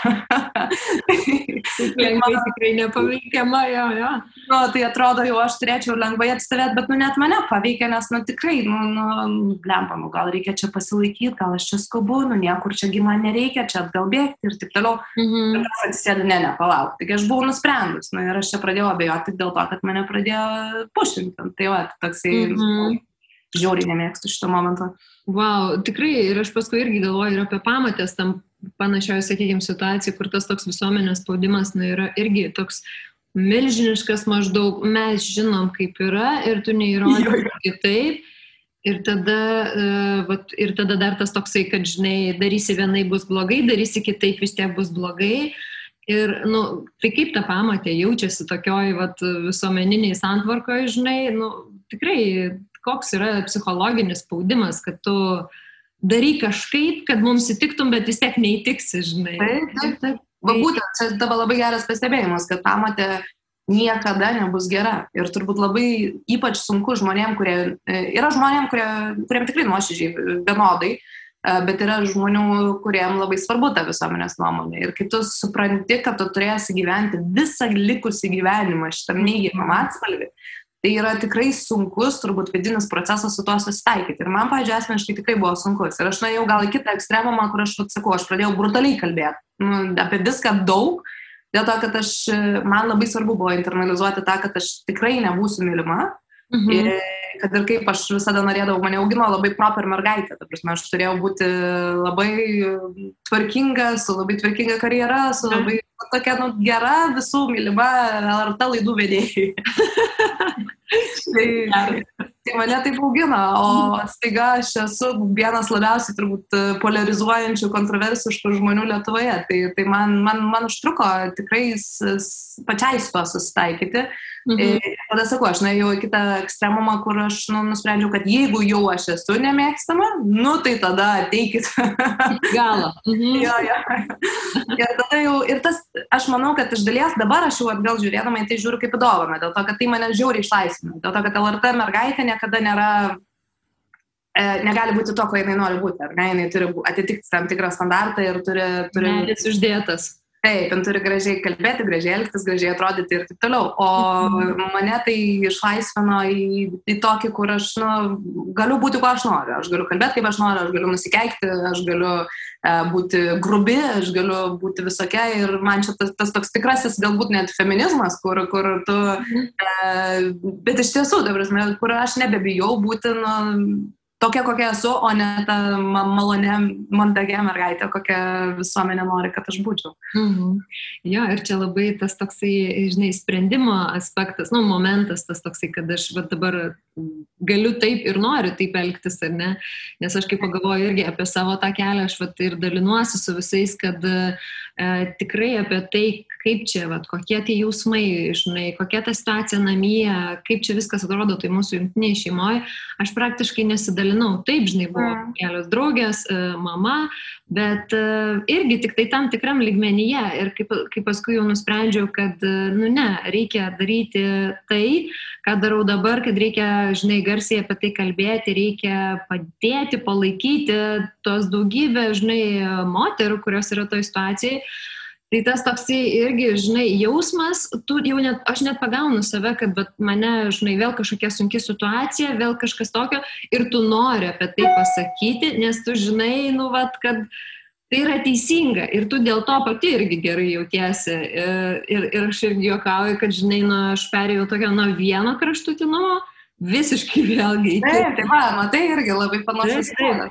[SPEAKER 2] lengvai tikrai nepaveikiama, jo, jo.
[SPEAKER 3] Nu, tai atrodo, jau aš turėčiau lengvai atstovėti, bet, nu, net mane paveikia, nes, nu, tikrai, nu, nu lempa, nu, gal reikia čia pasilaikyti, gal aš čia skubu, nu, niekur čia man nereikia, čia atgal bėgti ir taip toliau. Mhm. Ir aš atsisėdu, ne, ne, palauk. Taigi aš buvau nusprendus, nu, ir aš čia pradėjau abejoti dėl to, kad mane pradėjo pušinti. Tai va, toksai, mhm. žiauriai nemėgstu šito momento.
[SPEAKER 2] Wow, tikrai ir aš paskui irgi galvoju ir apie pamatės tam panašioje, sakykime, situacijoje, kur tas toks visuomenės spaudimas na, yra irgi toks milžiniškas maždaug, mes žinom, kaip yra ir tu neįrodai kitaip. Ir tada, uh, vat, ir tada dar tas toksai, kad, žinai, darysi vienai bus blogai, darysi kitaip vis tiek bus blogai. Ir, nu, tai kaip ta pamatė jaučiasi tokioj vat, visuomeniniai santvarkoje, žinai, nu, tikrai koks yra psichologinis spaudimas, kad tu darai kažkaip, kad mums įtiktum, bet vis tiek neįtiksi, žinai.
[SPEAKER 3] Taip, taip, taip. Va būtent, čia tavo labai geras pastebėjimas, kad pamatė niekada nebus gera. Ir turbūt labai ypač sunku žmonėm, kurie e, yra žmonėm, kurie, kuriem tikrai nuoširdžiai vienodai, e, bet yra žmonių, kuriem labai svarbu ta visuomenės nuomonė. Ir kai tu supranti, kad tu turėsi gyventi visą likusį gyvenimą šitam neigiamam atspalvį, tai yra tikrai sunkus, turbūt vidinis procesas su tuo susitaikyti. Ir man, pažiūrėjau, asmeniškai tikrai buvo sunkus. Ir aš nuėjau gal į kitą ekstremumą, kur aš atsakau, aš pradėjau brutaliai kalbėti nu, apie viską daug, dėl to, kad aš, man labai svarbu buvo internalizuoti tą, kad aš tikrai nebūsiu mylima. Mhm. Ir kad ir kaip aš visada norėdavau, mane augino labai proper mergaitė, ta prasme, aš turėjau būti labai tvarkinga, su labai tvarkinga karjera, su mhm. labai tokia nu, gera visų mylima LRT laidų vedėjai. tai, tai mane taip augina, o staiga aš esu vienas labiausiai turbūt polarizuojančių, kontroversiškų žmonių Lietuvoje. Tai, tai man, man, man užtruko tikrai pačiai su to susitaikyti. Mhm. Ir tada sakau, aš nuėjau į kitą ekstremumą, kur aš nu, nusprendžiau, kad jeigu jau aš esu nemėgstama, nu tai tada ateikit.
[SPEAKER 2] Galą.
[SPEAKER 3] Mhm. jo, jo. Ir tada jau, ir tas, aš manau, kad iš dalies dabar aš jau atgal žiūrėdama į tai žiūriu kaip įdovana, dėl to, kad tai mane žiauriai išlaisvina, dėl to, kad LRT mergaitė niekada nėra e, negali būti to, ko jinai nori būti, ar ne, jinai turi atitikti tam tikrą standartą ir turi... turi...
[SPEAKER 2] Medis uždėtas.
[SPEAKER 3] Taip, jin turi gražiai kalbėti, gražiai elgtis, gražiai atrodyti ir taip toliau. O mhm. mane tai išlaisvino į, į tokį, kur aš nu, galiu būti, ko aš noriu. Aš galiu kalbėti, kaip aš noriu, aš galiu nusikeikti, aš galiu e, būti grubi, aš galiu būti visokia. Ir man čia tas, tas toks tikrasis galbūt net feminizmas, kur, kur tu... Mhm. E, bet iš tiesų, dabar, kur aš nebebijau būti nu, tokia, kokia esu, o ne ta malonė, mandagė mergaitė, kokia visuomenė nori, kad aš būčiau.
[SPEAKER 2] Mhm. Jo, ir čia labai tas toksai, žinai, sprendimo aspektas, nu, momentas tas toksai, kad aš va, dabar galiu taip ir noriu taip elgtis, ar ne? Nes aš kaip pagalvoju irgi apie savo tą kelią, aš va, ir dalinuosi su visais, kad e, tikrai apie tai, kaip čia, va, kokie tie jausmai, žinai, kokia ta situacija namie, kaip čia viskas atrodo, tai mūsų jungtiniai šeimoje, aš praktiškai nesidalinau. Taip, žinai, buvo mm. kelios draugės, e, mama, bet e, irgi tik tai tam tikram ligmenyje. Ir kaip, kaip paskui jau nusprendžiau, kad, e, nu ne, reikia daryti tai, ką darau dabar, kad reikia, žinai, garsiai apie tai kalbėti, reikia padėti, palaikyti tos daugybę, žinai, moterų, kurios yra toje situacijoje Tai tas toksai irgi, žinai, jausmas, tu jau net, aš net pagaunu save, kad mane, žinai, vėl kažkokia sunki situacija, vėl kažkas tokio ir tu nori apie tai pasakyti, nes tu žinai, nu, vat, kad tai yra teisinga ir tu dėl to pati irgi gerai jautiesi. Ir, ir, ir aš irgi juokauju, kad, žinai, nu, aš perėjau tokio nuo vieno kraštutinumo visiškai vėlgi.
[SPEAKER 3] Taip, tai man, matai, irgi labai panašus.
[SPEAKER 2] Taip,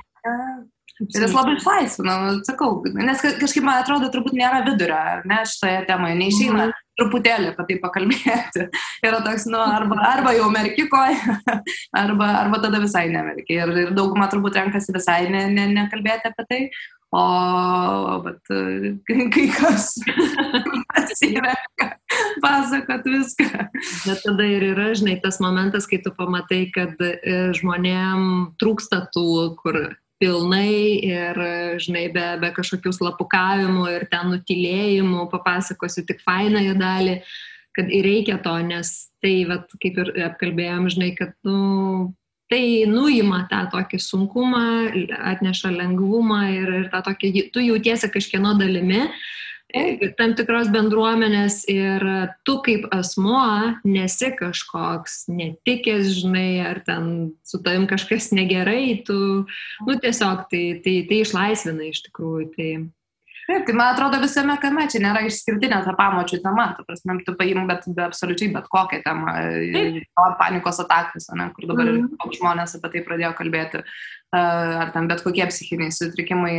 [SPEAKER 3] Ir jis labai išlaisvina, sakau, nes kažkaip man atrodo, turbūt nėra vidurio, ne, šitoje temoje, neišeina mhm. truputėlį apie tai pakalbėti. Yra toks, nu, arba, arba jau merkikoje, arba, arba tada visai nemerkiai. Ir, ir dauguma turbūt renkasi visai ne, ne, nekalbėti apie tai. O, bet kai kas pasirenka pasakot viską.
[SPEAKER 2] Bet tada ir yra, žinai, tas momentas, kai tu pamatai, kad e, žmonėm trūksta tų, kur pilnai ir, žinai, be, be kažkokių slapukavimų ir ten nutilėjimų, papasakosiu tik fainąją dalį, kad ir reikia to, nes tai, vat, kaip ir apkalbėjom, žinai, kad, nu, tai nuima tą tokį sunkumą, atneša lengvumą ir, ir tą tokį, tu jautiesi kažkieno dalimi tam tikros bendruomenės ir tu kaip asmuo nesi kažkoks netikęs, žinai, ar ten su tavim kažkas negerai, tu, nu tiesiog tai, tai, tai išlaisvina iš tikrųjų. Tai,
[SPEAKER 3] Taip, tai man atrodo visame kame čia nėra išskirtinė ta pamočių tema, tu prasme, tu paim, bet be absoliučiai bet kokią temą, ar panikos atakas, ne, kur dabar mm. žmonės apie tai pradėjo kalbėti, ar ten bet kokie psichiniai sutrikimai,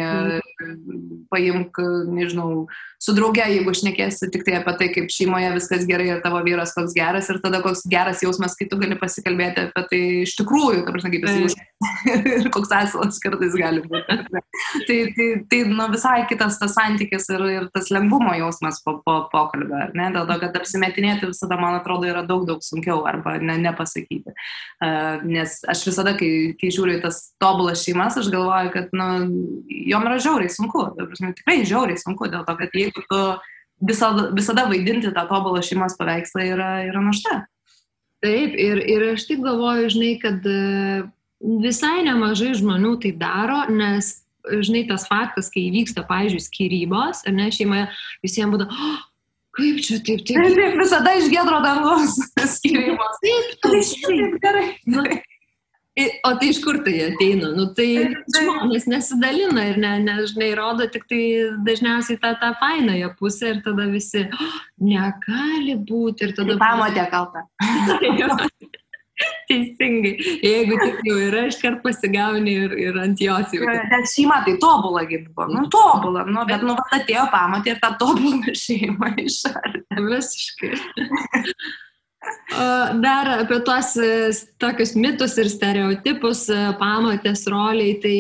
[SPEAKER 3] paimk, nežinau, su drauge, jeigu šnekėsi tik tai apie tai, kaip šeimoje viskas gerai ir tavo vyras koks geras ir tada koks geras jausmas, kai tu gali pasikalbėti apie tai iš tikrųjų, ta prasme, kaip jis ir koks asilas kartais gali būti. tai, tai, tai nu, visai kitas tas santykis ir, ir tas lengvumo jausmas po, po pokalbio, ne? Dėl to, kad apsimetinėti visada, man atrodo, yra daug, daug sunkiau arba ne, nepasakyti. Uh, nes aš visada, kai, kai žiūriu tas tobulas šeimas, aš galvoju, kad nu, jom yra žiauriai sunku. Prasme, tikrai žiauriai sunku dėl to, kad jeigu tu visada, visada vaidinti tą tobulą šeimos paveikslą yra, yra našta.
[SPEAKER 2] Taip, ir, ir aš taip galvoju, žinai, kad e, visai nemažai žmonių tai daro, nes, žinai, tas faktas, kai įvyksta, pavyzdžiui, skirybos, ar ne, šeimoje visiems būtų, oh, kaip čia taip, taip.
[SPEAKER 3] Taip, taip visada iš gedro dangos skirybos.
[SPEAKER 2] Taip, taip, taip, gerai. O tai iš kur tai ateina? Nu, tai žmonės nesidalina ir ne, nežinai, rodo tik tai dažniausiai tą, tą fainąją pusę ir tada visi, oh, negali būti ir tada...
[SPEAKER 3] Pamatė kaltą.
[SPEAKER 2] Teisingai. Jeigu tik jau yra, iškart pasigauni ir, ir ant jos jau.
[SPEAKER 3] Nes šeima tai tobulą gimbo. Nu, tobulą. Nu, bet, nu, atėjo pamatė ir tą tobulą šeimą išardė.
[SPEAKER 2] Visiškai. Dar apie tuos e, tokius mitus ir stereotipus e, pamatės roliai, tai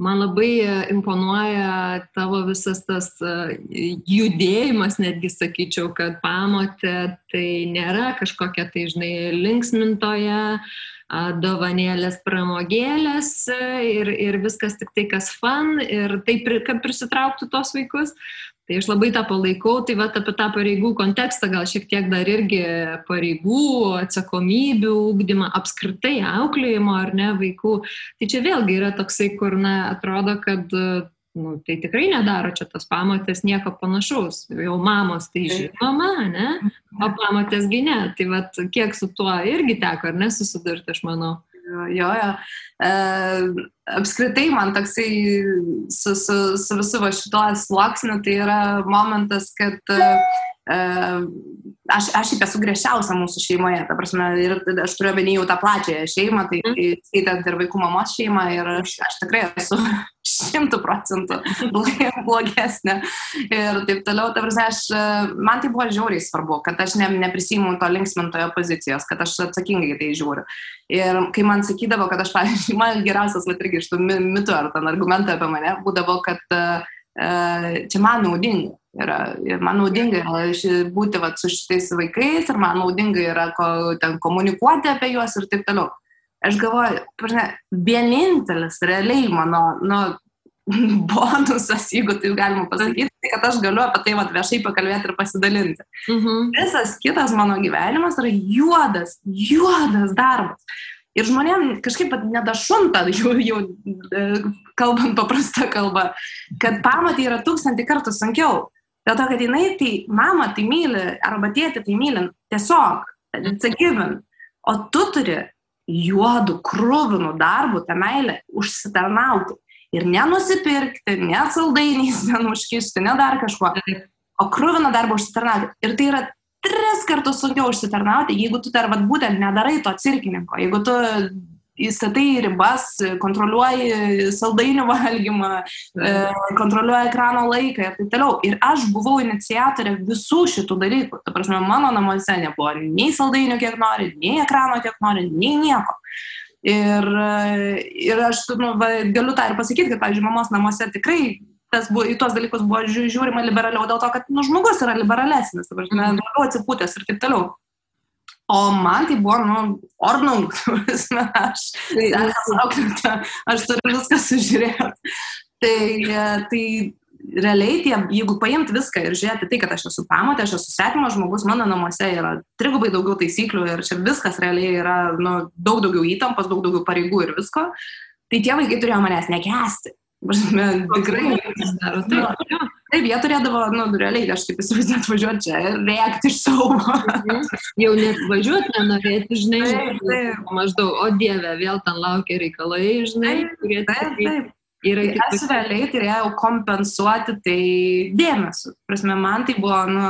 [SPEAKER 2] man labai e, imponuoja tavo visas tas judėjimas, netgi sakyčiau, kad pamatė tai nėra kažkokia tai, žinai, linksmintoje, dovanėlės pramogėlės ir, ir viskas tik tai kas fan ir taip, kad prisitrauktų tos vaikus. Tai aš labai tą palaikau, tai va apie tą pareigų kontekstą gal šiek tiek dar irgi pareigų, atsakomybių, ūkdymą, apskritai auklėjimo ar ne vaikų. Tai čia vėlgi yra toksai, kur, na, atrodo, kad nu, tai tikrai nedaro čia tas pamatės nieko panašaus. Jau mamos tai žinoma, ne? O pamatėsgi ne. Tai va kiek su tuo irgi teko, ar nesusidurti, aš manau.
[SPEAKER 3] Jo, jo. E, apskritai man toksai su, su, su visu va šituo sluoksniu tai yra momentas, kad e, aš, aš šiaip esu griežčiausia mūsų šeimoje, ta prasme, ir aš turiu omeny jau tą plačiąją šeimą, tai mm. skaitant ir vaikų mamos šeimą, ir aš, aš tikrai esu šimtų procentų blogesnė ir taip toliau. Ta prasme, aš, man tai buvo žiauriai svarbu, kad aš ne, neprisimu to linksmintojo pozicijos, kad aš atsakingai tai žiūriu. Ir kai man sakydavo, kad aš, pavyzdžiui, man geriausias, bet irgi iš tų mitų ar ten argumentų apie mane būdavo, kad uh, čia man naudinga yra. Ir man naudinga yra būti vat, su šitais vaikais ir man naudinga yra ko, ten komunikuoti apie juos ir taip toliau. Aš galvoju, prasme, vienintelis realiai mano nu, bonusas, jeigu taip galima pasakyti, tai kad aš galiu apie tai vat, viešai pakalbėti ir pasidalinti. Mhm. Visas kitas mano gyvenimas yra juodas, juodas darbas. Ir žmonėm kažkaip nedašunta, jau, jau e, kalbant paprastą kalbą, kad pamatyti yra tūkstantį kartų sunkiau. Dėl to, kad jinai tai mamą tai myli, arba tėtį tai myli, tiesiog, it's a given. O tu turi juodų, krūvinų darbų tą meilę užsitarnauti. Ir nenusipirkti, ne saldainiais nenuškišti, ne dar kažkuo. O krūviną darbą užsitarnauti. Ir tai yra tris kartus sunkiau užsitarnauti, jeigu tu dar vat, būtent nedarai to cirkininko, jeigu tu įstatai ribas, kontroliuoji saldainių valgymą, e, kontroliuoji ekrano laiką ir taip toliau. Ir aš buvau iniciatorė visų šitų dalykų. Ta prasme, mano namuose nebuvo nei saldainių, kiek nori, nei ekrano, kiek nori, nei nieko. Ir, ir aš nu, va, galiu tą ir pasakyti, kad, pavyzdžiui, mamos namuose tikrai tas buvo, į tuos dalykus buvo žiūrima liberaliau dėl to, kad nu, žmogus yra liberalesnis, mhm. labiau atsipūtęs ir taip toliau. O man tai buvo, nu, ornung, aš, tai, aš turiu viską sužiūrėti. Tai, tai realiai tie, jeigu paimti viską ir žiūrėti tai, kad aš esu pamatė, aš esu svetimas žmogus, mano namuose yra trigubai daugiau taisyklių ir čia viskas realiai yra nu, daug daugiau įtampos, daug daugiau pareigų ir visko, tai tie vaikai turėjo manęs nekesti. Prasme, tikrai. Taip, nu, taip, jie turėdavo, nu, realiai, aš kaip įsivaizduoju, atvažiuoti čia rėkti iš savo.
[SPEAKER 2] Mhm. Jau net važiuoti nenorėti, žinai, taip, taip. maždaug, o Dieve, vėl ten laukia reikalai, žinai, kurie
[SPEAKER 3] taip, taip. Ir tai aš realiai turėjau kompensuoti tai dėmesiu. Prasme, man tai buvo, nu,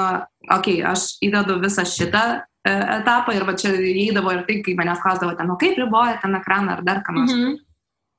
[SPEAKER 3] okei, okay, aš įdedu visą šitą e, etapą ir va čia įeidavo ir tai, kai manęs klausdavo ten, nu kaip riboja ten ekraną ar dar ką nors. Mm -hmm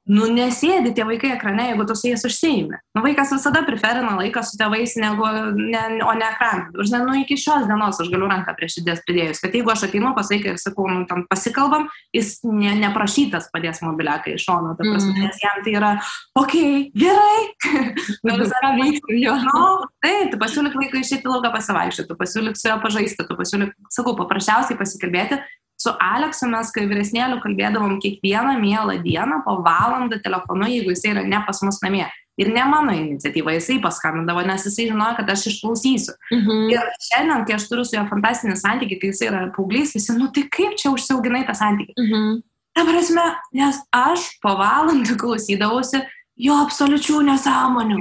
[SPEAKER 3] nu nesėdi tie vaikai ekrane, jeigu tu su jais užsiimi. Nu, vaikas visada preferina laiką su tėvais, negu, ne, o ne ekraną. Žinai, nu, iki šios dienos aš galiu ranką prie širdies pridėjus, kad jeigu aš ateinu pas vaiką ir sakau, nu, tam pasikalbam, jis ne, neprašytas padės mobiliaką iš šono, ta prasme, mm. nes jam tai yra, okei, okay, gerai, nu, visą vykti jo. Nu, taip, tu pasiūlyk vaikui išėti lauką pasivaikščioti, tu pasiūlyk su juo pažaisti, tu pasiūlyk, sakau, paprasčiausiai pasikalbėti, su Aleksu mes, kai vyresnėlių kalbėdavom kiekvieną mielą dieną po valandą telefonu, jeigu jisai yra ne pas mus namie. Ir ne mano iniciatyva, jisai paskambindavo, nes jisai žinojo, kad aš išklausysiu. Mhm. Ir šiandien, kai aš turiu su juo fantastinį santykį, kai jisai yra paauglys, visi, nu tai kaip čia užsiauginai tą santykį? Mhm. Ta prasme, nes aš po valandą klausydavausi jo absoliučių nesąmonių.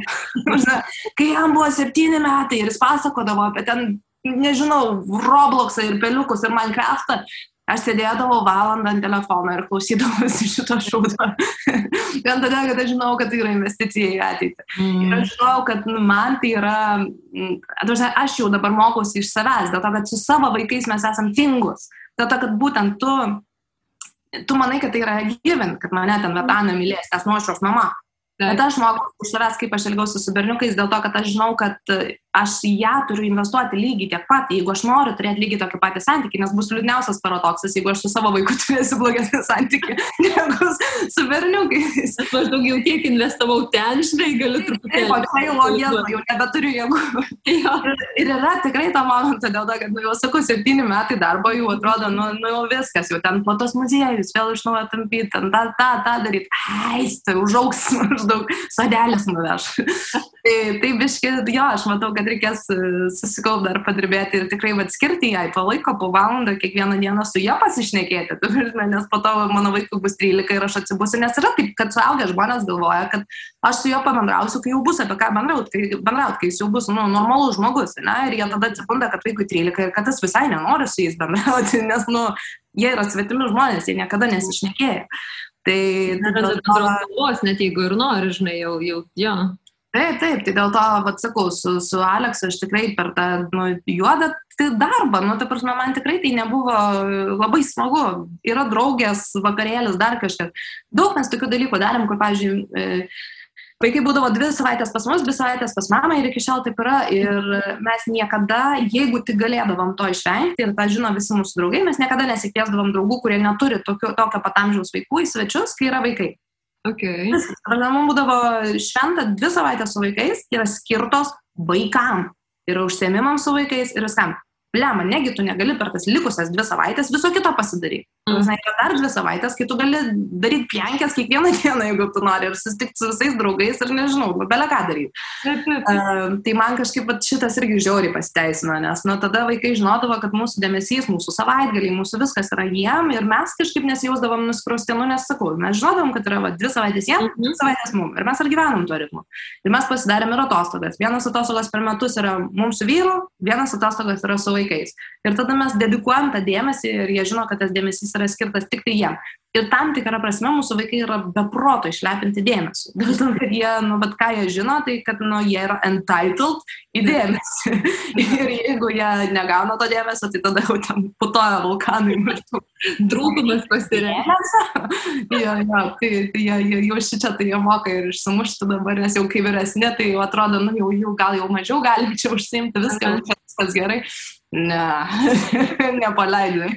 [SPEAKER 3] kai jam buvo septyni metai ir jis pasakodavo apie ten nežinau, Robloxą ir peliukus ir Minecraftą, aš sėdėdavau valandą ant telefono ir klausydavausi šito šūdo. Vien todėl, kad aš žinau, kad tai yra investicija į ateitį. Mm. Ir aš žinau, kad nu, man tai yra, mm, aš jau dabar mokausi iš savęs, dėl to, kad su savo vaikais mes esam tingus. Dėl to, kad būtent tu, tu manai, kad tai yra given, kad mane ten Vetana mylės, nes nuošios mama. Bet aš mokau iš savęs, kaip aš elgiausi su berniukais, dėl to, kad aš žinau, kad aš į ją turiu investuoti lygiai tiek pat, jeigu aš noriu turėti lygiai tokį patį santykį, nes bus liūdniausias paradoksas, jeigu aš su savo vaiku turėsiu blogesnį santykį negu su berniukais.
[SPEAKER 2] Aš maždaug jau tiek investavau ten, žinai, galiu truputį.
[SPEAKER 3] Taip, tai jau logėlą, jau nebeturiu jėgų. ir, ir yra tikrai tą momentą, dėl to, kad, nu, jau sakau, septyni metai darbo jau atrodo, nu, nu jau viskas, jau ten po tos muziejus, vėl iš naujo tampyti, ten tą, tą, tą daryti. Ai, tai užaugs maždaug, sodelis nuveš. tai, tai biški, jo, aš matau, kad reikės e, susikaupti dar padirbėti ir tikrai atskirti jai to laiko po valandą kiekvieną dieną su ją pasišnekėti, nes po to mano vaikui bus 13 ir aš atsibusiu, nes yra taip, kad suaugę žmonės galvoja, kad aš su juo pabendrausiu, kai jau bus apie ką bendrauti, kai, bendrauti, kai jis jau bus nu, normalus žmogus, ne, ir jie tada atsibunda, kad vaikui 13 ir kad jis visai nenori su jais bendrauti, nes, nu, jie yra svetimi žmonės, jie niekada nesišnekėjo.
[SPEAKER 2] Tai, dėl to, net jeigu ir nori, žinai, jau, jau, jo.
[SPEAKER 3] Taip, taip, tai dėl to, vad sakau, su, su Aleksu aš tikrai per tą nu, juodą tai darbą, nu, ta prasme, man tikrai tai nebuvo labai smagu. Yra draugės, vakarėlis, dar kažkas. Daug mes tokių dalykų darėm, kur, pavyzdžiui, e, vaikai būdavo dvi savaitės pas mus, dvi savaitės pas mamą ir iki šiol taip yra. Ir mes niekada, jeigu tik galėdavom to išvengti, ir tą žino visi mūsų draugai, mes niekada nesikviesdavom draugų, kurie neturi tokio, tokio pat amžiaus vaikų į svečius, kai yra vaikai.
[SPEAKER 2] Okay.
[SPEAKER 3] Viskas. Mums būdavo šventa dvi savaitės su vaikais, yra skirtos vaikam. Yra užsiemimams su vaikais ir viskam blema, negi tu negali per tas likusias dvi savaitės viso kito pasidaryti. Mm. Žinai, yra dar dvi savaitės, kai tu gali daryti pjankės kiekvieną dieną, jeigu tu nori, ir susitikti su visais draugais, ir nežinau, nu, belė ką daryti. Uh, tai man kažkaip šitas irgi žiauriai pasiteisino, nes nuo tada vaikai žinodavo, kad mūsų dėmesys, mūsų savaitgaliai, mūsų viskas yra jiem, ir mes kažkaip nesijausdavom nuskrusti, nu nesakau, mes žinodavom, kad yra va, dvi savaitės jiem, mm dvi savaitės mums, ir mes ir gyvenam tuo ritmu. Ir mes pasidarėm ir atostogas. Vienas atostogas per metus yra mums su vyru, vienas atostogas yra su vaikais. Ir tada mes dedikuojam tą dėmesį ir jie žino, kad tas dėmesys yra skirtas tik tai jiem. Ir tam tikrą prasme mūsų vaikai yra beproto išlepinti dėmesį. Dėl to, kad jie, nu, bet ką jie žino, tai kad, nu, jie yra entitled į dėmesį. ir jeigu jie negauna to dėmesio, tai tada jau ten putoja vulkanai maždaug.
[SPEAKER 2] Drūgumas pasirėmęs.
[SPEAKER 3] jo, jo, tai, tai jie, jie, jau šičia tai jie moka ir išsimušti dabar, nes jau kai vyresnė, tai jau atrodo, nu, jau, jau gal jau mažiau galim čia užsimti, viską, viskas gerai. Ne, nepaleidžiu.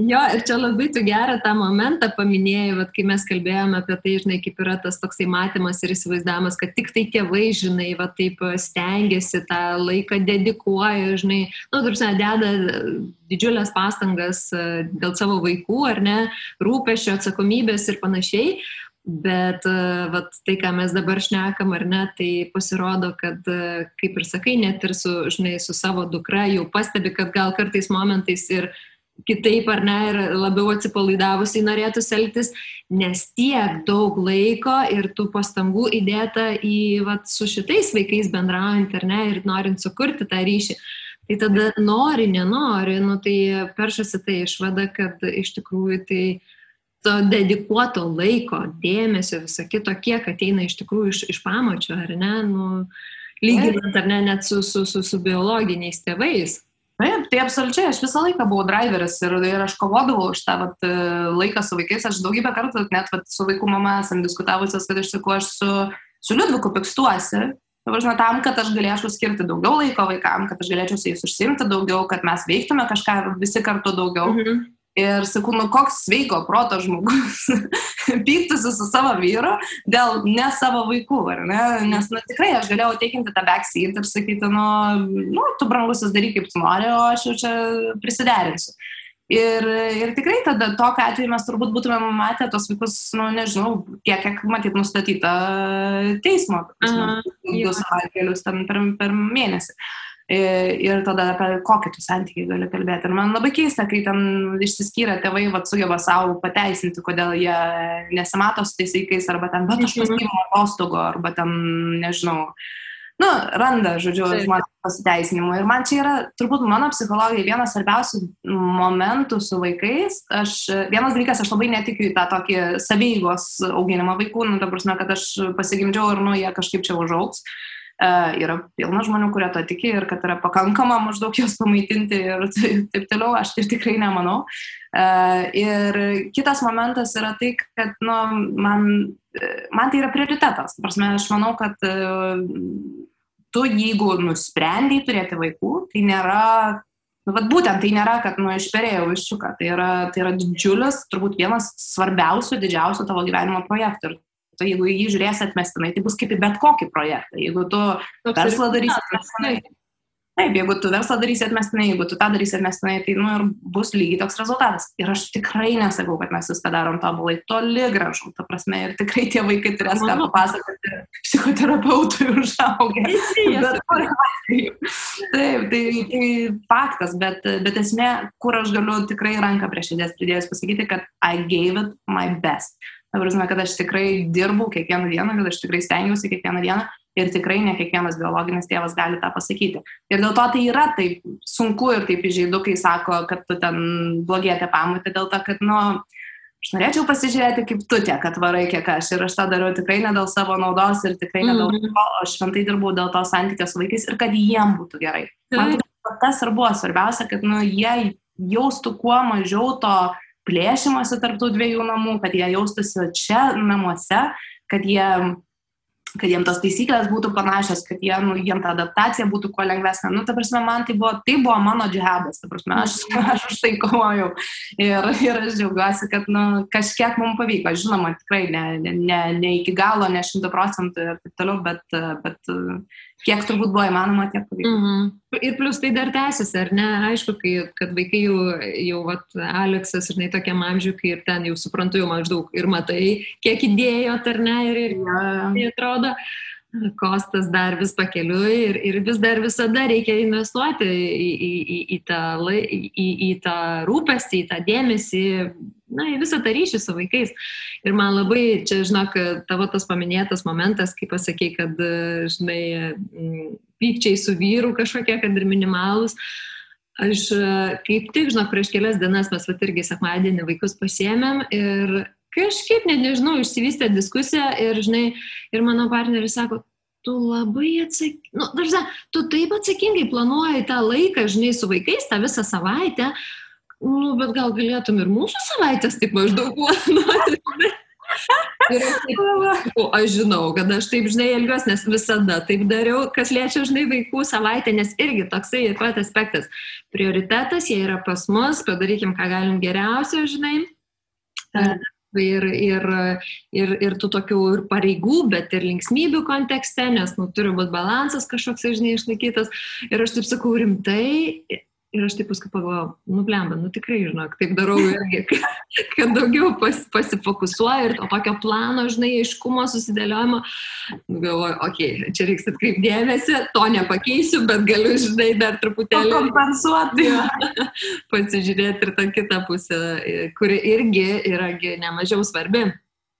[SPEAKER 2] Jo, ir čia labai tu gerą tą momentą paminėjai, vat, kai mes kalbėjome apie tai, žinai, kaip yra tas toksai matymas ir įsivaizdavimas, kad tik tai tėvai, žinai, va taip stengiasi tą laiką dedikuoja, žinai, nu, tarsi, deda didžiulės pastangas e, dėl savo vaikų, ar ne, rūpešio, atsakomybės ir panašiai. Bet e, vat, tai, ką mes dabar šnekam, ar ne, tai pasirodo, kad, e, kaip ir sakai, net ir su, žinai, su savo dukra jau pastebi, kad gal kartais momentais ir kitaip ar ne ir labiau atsipalaidavusiai norėtų elgtis, nes tiek daug laiko ir tų pastangų įdėta į vat, su šitais vaikais bendraujant ar ne ir norint sukurti tą ryšį. Tai tada nori, nenori, nu, tai peršasi tai išvada, kad iš tikrųjų tai to dedikuoto laiko, dėmesio, viso kito, kiek ateina iš tikrųjų iš, iš pamačio, ar ne, nu, lyginant ar ne net su, su, su, su biologiniais tėvais.
[SPEAKER 3] Taip, tai absoliučiai, aš visą laiką buvau driveris ir, ir aš kovodavau už tą vat, laiką su vaikais. Aš daugybę kartų net vat, su vaikų mama esam diskutavusios, kad iš tikrųjų aš su, su Liudviku pikstuosi. Žinoma, tam, kad aš galėčiau skirti daugiau laiko vaikam, kad aš galėčiau su jais užsimti daugiau, kad mes veiktume kažką visi kartu daugiau. Mhm. Ir sakau, nu koks sveiko proto žmogus pyktusi su savo vyru dėl ne savo vaikų, ar ne? Nes, nu, tikrai aš galėjau teikinti tą backseat ir sakyti, nu, nu, tu brangusis daryk kaip tu nori, o aš jau čia prisiderinsiu. Ir, ir tikrai tada tokia atveju mes turbūt būtume matę tos vaikus, nu, nežinau, tiek, kiek matyt nustatyta teismo, du savaitgalius ten per, per mėnesį. Uh, ir tada apie kokį tu santykiai gali kalbėti. Ir man labai keista, kai ten išsiskyrę tėvai vat, sugeba savo pateisinti, kodėl jie nesimato su tais vaikais, arba ten, bet aš mhm. pasiimu atostogų, arba ten, nežinau, nu, randa, žodžiu, žmonės pasiteisinimų. Ir man čia yra, turbūt mano psichologija, vienas svarbiausių momentų su vaikais. Aš, vienas dalykas, aš labai netikiu į tą tokį saveigos auginimą vaikų, nu, ta prasme, kad aš pasigimdžiau ir, nu, jie kažkaip čia užaugs. Uh, E, yra pilna žmonių, kurie to tiki ir kad yra pakankama maždaug jos pamaitinti ir taip toliau, aš tai tikrai nemanau. E, ir kitas momentas yra tai, kad nu, man, man tai yra prioritetas. Prasme, aš manau, kad e, tu jeigu nusprendai turėti vaikų, tai nėra Nu, vat būtent tai nėra, kad nu, išperėjau viščiuką, tai yra, tai yra didžiulis, turbūt vienas svarbiausių, didžiausių tavo gyvenimo projektų. Ir tu jeigu į jį žiūrėsi atmestinai, tai bus kaip į bet kokį projektą. Jeigu tu verslą darysi atmestinai, taip, jeigu tu verslą darysi atmestinai, jeigu tu tą darysi atmestinai, tai nu, ir bus lygiai toks rezultatas. Ir aš tikrai nesakau, kad mes viską darom tobulai, toli gražu, ta prasme, ir tikrai tie vaikai turės ką papasakoti psichoterapeutui užaugę. Taip, tai, tai faktas, bet, bet esmė, kur aš galiu tikrai ranką prieš širdies pridėjus pasakyti, kad I gave it my best. Ta prasme, kad aš tikrai dirbu kiekvieną dieną, kad aš tikrai stengiuosi kiekvieną dieną ir tikrai ne kiekvienas biologinis tėvas gali tą pasakyti. Ir dėl to tai yra taip sunku ir taip įžeidu, kai sako, kad tu ten blogėte pamatė, dėl to, kad, nu, aš norėčiau pasižiūrėti, kaip tu tiek atvarai, kiek aš. Ir aš tą darau tikrai ne dėl savo naudos ir tikrai ne dėl mhm. to, aš šventai dirbu dėl to santykio su vaikais ir kad jiem būtų gerai. Man tas ir buvo svarbiausia, kad, nu, jie jaustų kuo mažiau to plėšimąsi tarptų dviejų namų, kad jie jaustųsi čia namuose, kad jie kad jiems tos taisyklės būtų panašios, kad jie, nu, jiems ta adaptacija būtų kuo lengvesnė. Nu, ta prasme, man tai buvo, tai buvo mano džihadas, ta prasme, aš, aš už tai kovojau. Ir, ir aš džiaugiuosi, kad, nu, kažkiek mums pavyko. Žinoma, tikrai ne, ne, ne iki galo, ne šimtų procentų ir taip toliau, bet, bet kiek turbūt buvo įmanoma, tiek pavyko. Mm -hmm.
[SPEAKER 2] Ir plus tai dar tęsiasi, ar ne? Aišku, kai, kad vaikai jau, jau vat, Aleksas, žinai, tokiam amžiui, kai ir ten jau suprantu, jau maždaug ir matai, kiek įdėjo, ar ne, ir, ir ja. tai atrodo. Kostas dar vis pakeliui ir, ir vis dar visada reikia investuoti į, į, į, į, tą, į, į tą rūpestį, į tą dėmesį, na, į visą tą ryšį su vaikais. Ir man labai, čia, žinok, tavo tas paminėtas momentas, kai pasakė, kad, žinai, pykčiai su vyru kažkokie, kad ir minimalus. Aš kaip tik, žinok, prieš kelias dienas mes vat irgi sekmadienį vaikus pasiemėm ir kažkaip, net nežinau, išsivystė diskusija ir, žinai, ir mano partneris sako, tu labai atsakingai, nu, daržia, tu taip atsakingai planuoji tą laiką, žinai, su vaikais tą visą savaitę, nu, bet gal galėtum ir mūsų savaitės taip maždaug planuoti. Ir aš, taip, aš žinau, kad aš taip, žinai, elgiuosi, nes visada taip dariau, kas liečia, žinai, vaikų savaitę, nes irgi toksai ir pat aspektas. Prioritetas, jie yra pas mus, padarykim, ką galim geriausio, žinai. Ir, ir, ir, ir tų tokių ir pareigų, bet ir linksmybių kontekste, nes nu, turi būti balansas kažkoks, žinai, išlaikytas. Ir aš taip sakau rimtai, Ir aš taip paskui pagalvojau, nublemba, nu tikrai, žinok, taip darau irgi, kad, daugiau pas, pasifokusuoju ir to tokio plano, žinai, aiškumo susidėliojimo. Nu, galvoju, okei, okay, čia reiks atkreipti dėmesį, to nepakeisiu, bet galiu, žinai, dar truputėlį.
[SPEAKER 3] Kompensuoti.
[SPEAKER 2] Pasižiūrėti ir tą kitą pusę, kuri irgi yra nemažiau svarbi.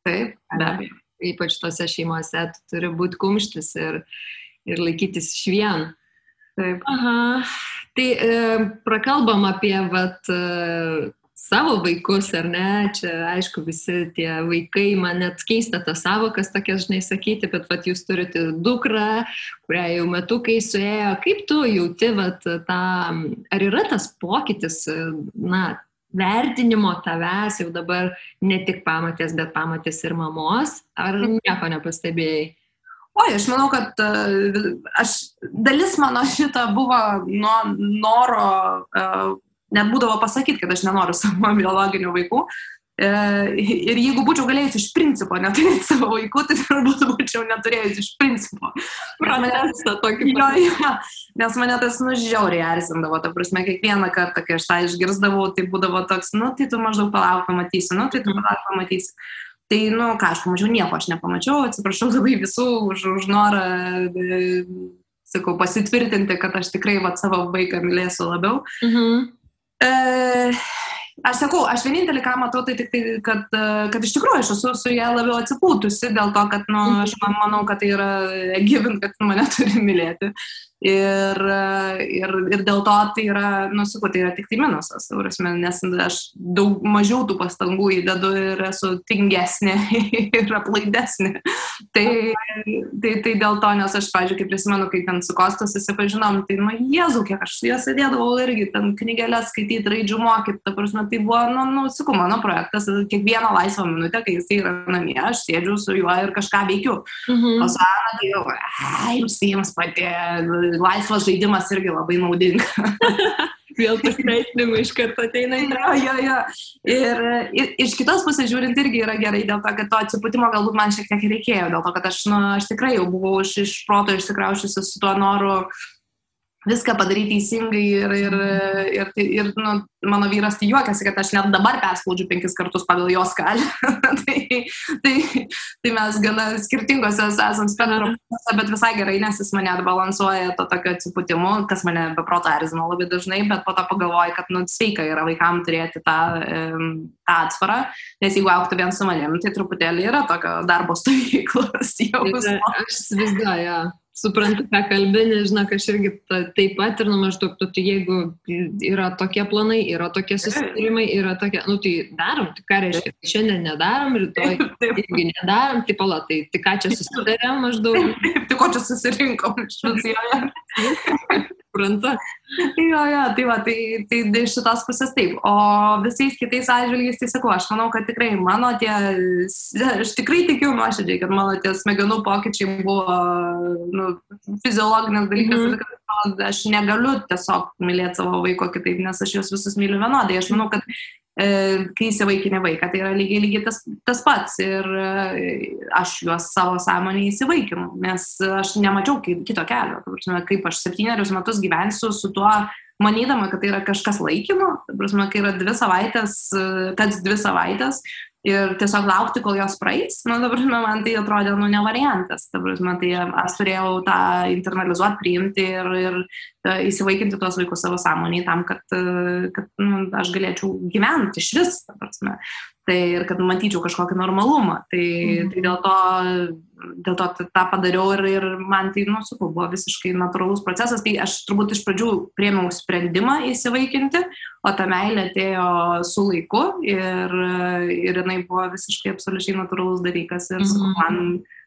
[SPEAKER 3] Taip, be abejo.
[SPEAKER 2] Ypač tose šeimose turi būti kumštis ir, ir laikytis iš vien.
[SPEAKER 3] Taip.
[SPEAKER 2] Aha. Tai e, prakalbam apie vat, e, savo vaikus, ar ne? Čia, aišku, visi tie vaikai, man net keista tas savokas tokias, žinai, sakyti, bet vat, jūs turite dukrą, kurią jau metukai suėjo. Kaip tu jauti, vat, tą, ar yra tas pokytis, na, vertinimo tavęs jau dabar ne tik pamatės, bet pamatės ir mamos, ar nieko nepastebėjai?
[SPEAKER 3] Oi, aš manau, kad uh, aš, dalis mano šito buvo nuo noro, uh, net būdavo pasakyti, kad aš nenoriu savo biologinių vaikų. Uh, ir jeigu būčiau galėjus iš principo neturėti savo vaikų, tai turbūt būčiau neturėjus iš principo.
[SPEAKER 2] Pratesta tokį.
[SPEAKER 3] Jo, jo, nes mane tas nužiauriai erzindavo, ta prasme, kiekvieną kartą, kai aš tą išgirsdavau, tai būdavo toks, nu, tai tu maždaug palauk pamatysi, nu, tai tu palauk pamatysi. Tai, nu, ką aš pamačiau, nieko aš nepamačiau, atsiprašau labai visų už, už norą, e, sakau, pasitvirtinti, kad aš tikrai va, savo vaiką mylėsiu labiau. Mhm. E, aš sakau, aš vienintelį ką matau, tai tik tai, kad, e, kad iš tikrųjų aš esu su ją labiau atsipūtusi dėl to, kad, nu, aš manau, kad tai yra given, kad mane turi mylėti. Ir, ir, ir dėl to tai yra, nu, sakau, tai yra tik tai minusas, prasme, nes aš daug mažiau tų pastangų įdedu ir esu tingesnė ir aplaidesnė. Tai, tai, tai dėl to, nes aš, pažiūrėjau, kaip prisimenu, kai ten su Kostas susipažinom, tai, nu, Jėzau, kiek aš su juo sėdėdavau irgi, ten knygelės skaityti, raidžių mokyti, ta prasme, tai buvo, nu, nu sakau, mano projektas, kiekvieną laisvą minutę, kai jis yra namie, aš sėdžiu su juo ir kažką veikiu. Mhm. O su Ana, tai jau, ai, jums pati laisvas žaidimas irgi labai naudinga.
[SPEAKER 2] Vėl pasiteisinimai iš karto ateina į
[SPEAKER 3] jo, jo, jo. Ir, ir iš kitos pusės žiūrint irgi yra gerai, dėl to, kad to atsipūtimo galbūt man šiek tiek reikėjo, dėl to, kad aš, nu, aš tikrai jau buvau iš, iš proto išsikraušiusi su tuo noru uh, viską padaryti teisingai ir, ir, ir, ir, nu, mano vyras tai juokiasi, kad aš net dabar perspaudžiu penkis kartus pagal jo skalę. tai, tai, tai mes gana skirtingose esam spektruose, bet visai gerai, nes jis mane atbalansuoja to tokio atsipūtimu, kas mane beproto erzina labai dažnai, bet po to pagalvoju, kad nu, sveika yra vaikams turėti tą, tą atsvarą, nes jeigu auktų vien su manim, tai truputėlį yra tokio darbo stovyklos jausmo.
[SPEAKER 2] Aš įsivaizduoju. Suprantu, ką kalbė, nežinau, aš irgi ta, taip pat ir, nu, maždaug, tu, tai jeigu yra tokie planai, yra tokie susitarimai, yra tokie, nu, tai darom, tai ką reiškia, šiandien nedarom, rytoj irgi nedarom, tai pala, tai, tai ką čia susitarėm maždaug.
[SPEAKER 3] Tai ko čia susirinkom iš viso
[SPEAKER 2] supranta.
[SPEAKER 3] jo, jo, tai va, tai, tai iš šitos pusės taip. O visais kitais atžvilgiais, tai sakau, aš manau, kad tikrai mano tie, aš tikrai tikiu nuoširdžiai, kad mano tie smegenų pokyčiai buvo nu, fiziologinis dalykas. Mm -hmm. Aš negaliu tiesiog mylėti savo vaiko kitaip, nes aš juos visus myliu vienodai. Aš manau, kad kai įsivaikini vaiką, tai yra lygiai, lygiai tas, tas pats. Ir e, aš juos savo sąmonį įsivaikinu, nes aš nemačiau kito kelio. Kaip aš septynerius metus gyvensiu su tuo, manydama, kad tai yra kažkas laikino, prasme, kai yra dvi savaitės, kad dvi savaitės, ir tiesiog laukti, kol jos praeis, nu, dabar, man tai atrodė, nu, ne variantas. Dabar, man tai aš turėjau tą internalizuoti, priimti ir, ir e, įsivaikinti tuos vaikus savo sąmonį tam, kad, e, kad nu, aš galėčiau gyventi iš vis, ta prasme. Tai ir kad matyčiau kažkokį normalumą. Tai, mhm. tai dėl to dėl to tą padariau ir, ir man tai, nu, sakau, buvo visiškai natūralus procesas. Tai aš turbūt iš pradžių priemiau sprendimą įsivaikinti, o ta meilė atėjo su laiku ir, ir jinai buvo visiškai absoliučiai natūralus dalykas. Ir sakau, man,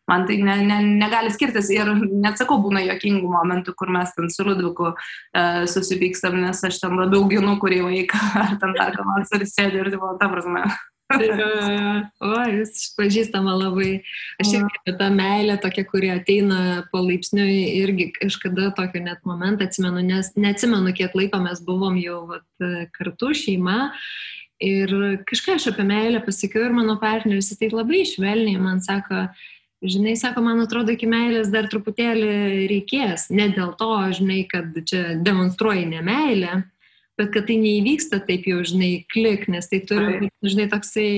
[SPEAKER 3] man tai ne, ne, negali skirtis. Ir net sakau, būna jokingų momentų, kur mes ten su Ludviku e, susipykstam, nes aš ten labiau ginu kurį vaiką, ar ten dar ką nors ir sėdė ir, tipo, ta prasme.
[SPEAKER 2] O, jūs išpažįstama labai. Aš irgi tą meilę, tokia, kuri ateina palaipsniui, irgi kažkada tokio net momentą atsimenu, nes neatsimenu, kiek laiko mes buvom jau vat, kartu šeima. Ir kažką aš apie meilę pasakiau ir mano partneris, jis tai labai švelniai man sako, žinai, sako, man atrodo, iki meilės dar truputėlį reikės. Ne dėl to, žinai, kad čia demonstruoji nemeilę, bet kad tai neįvyksta taip jau, žinai, klik, nes tai turi būti, žinai, toksai,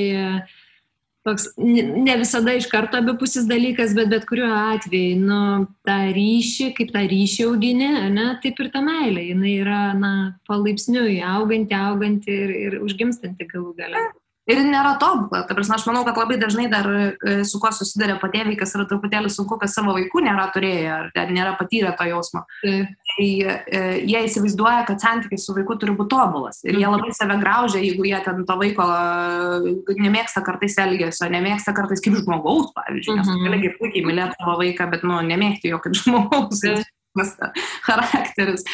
[SPEAKER 2] toks ne visada iš karto abipusis dalykas, bet bet kuriuo atveju, nu, tą ryšį, kaip tą ryšį augini, ne, taip ir ta meilė, jinai yra, na, palaipsniui auganti, auganti ir, ir užgimstanti galų gale
[SPEAKER 3] ir nėra tobula. Ta prasme, aš manau, kad labai dažnai dar e, su kuo susiduria patėviai, kas yra truputėlį sunku, kas savo vaikų nėra turėję ar nėra patyrę to jausmo. Tai e, jie įsivaizduoja, kad santykis su vaiku turi būti tobulas. Ir jie mhm. labai save graužia, jeigu jie ten to vaiko e, nemėgsta kartais elgesio, nemėgsta kartais kaip žmogaus, pavyzdžiui. Nes mhm. gali puikiai mylėti savo vaiką, bet, nu, nemėgti jo kaip žmogaus. charakteris.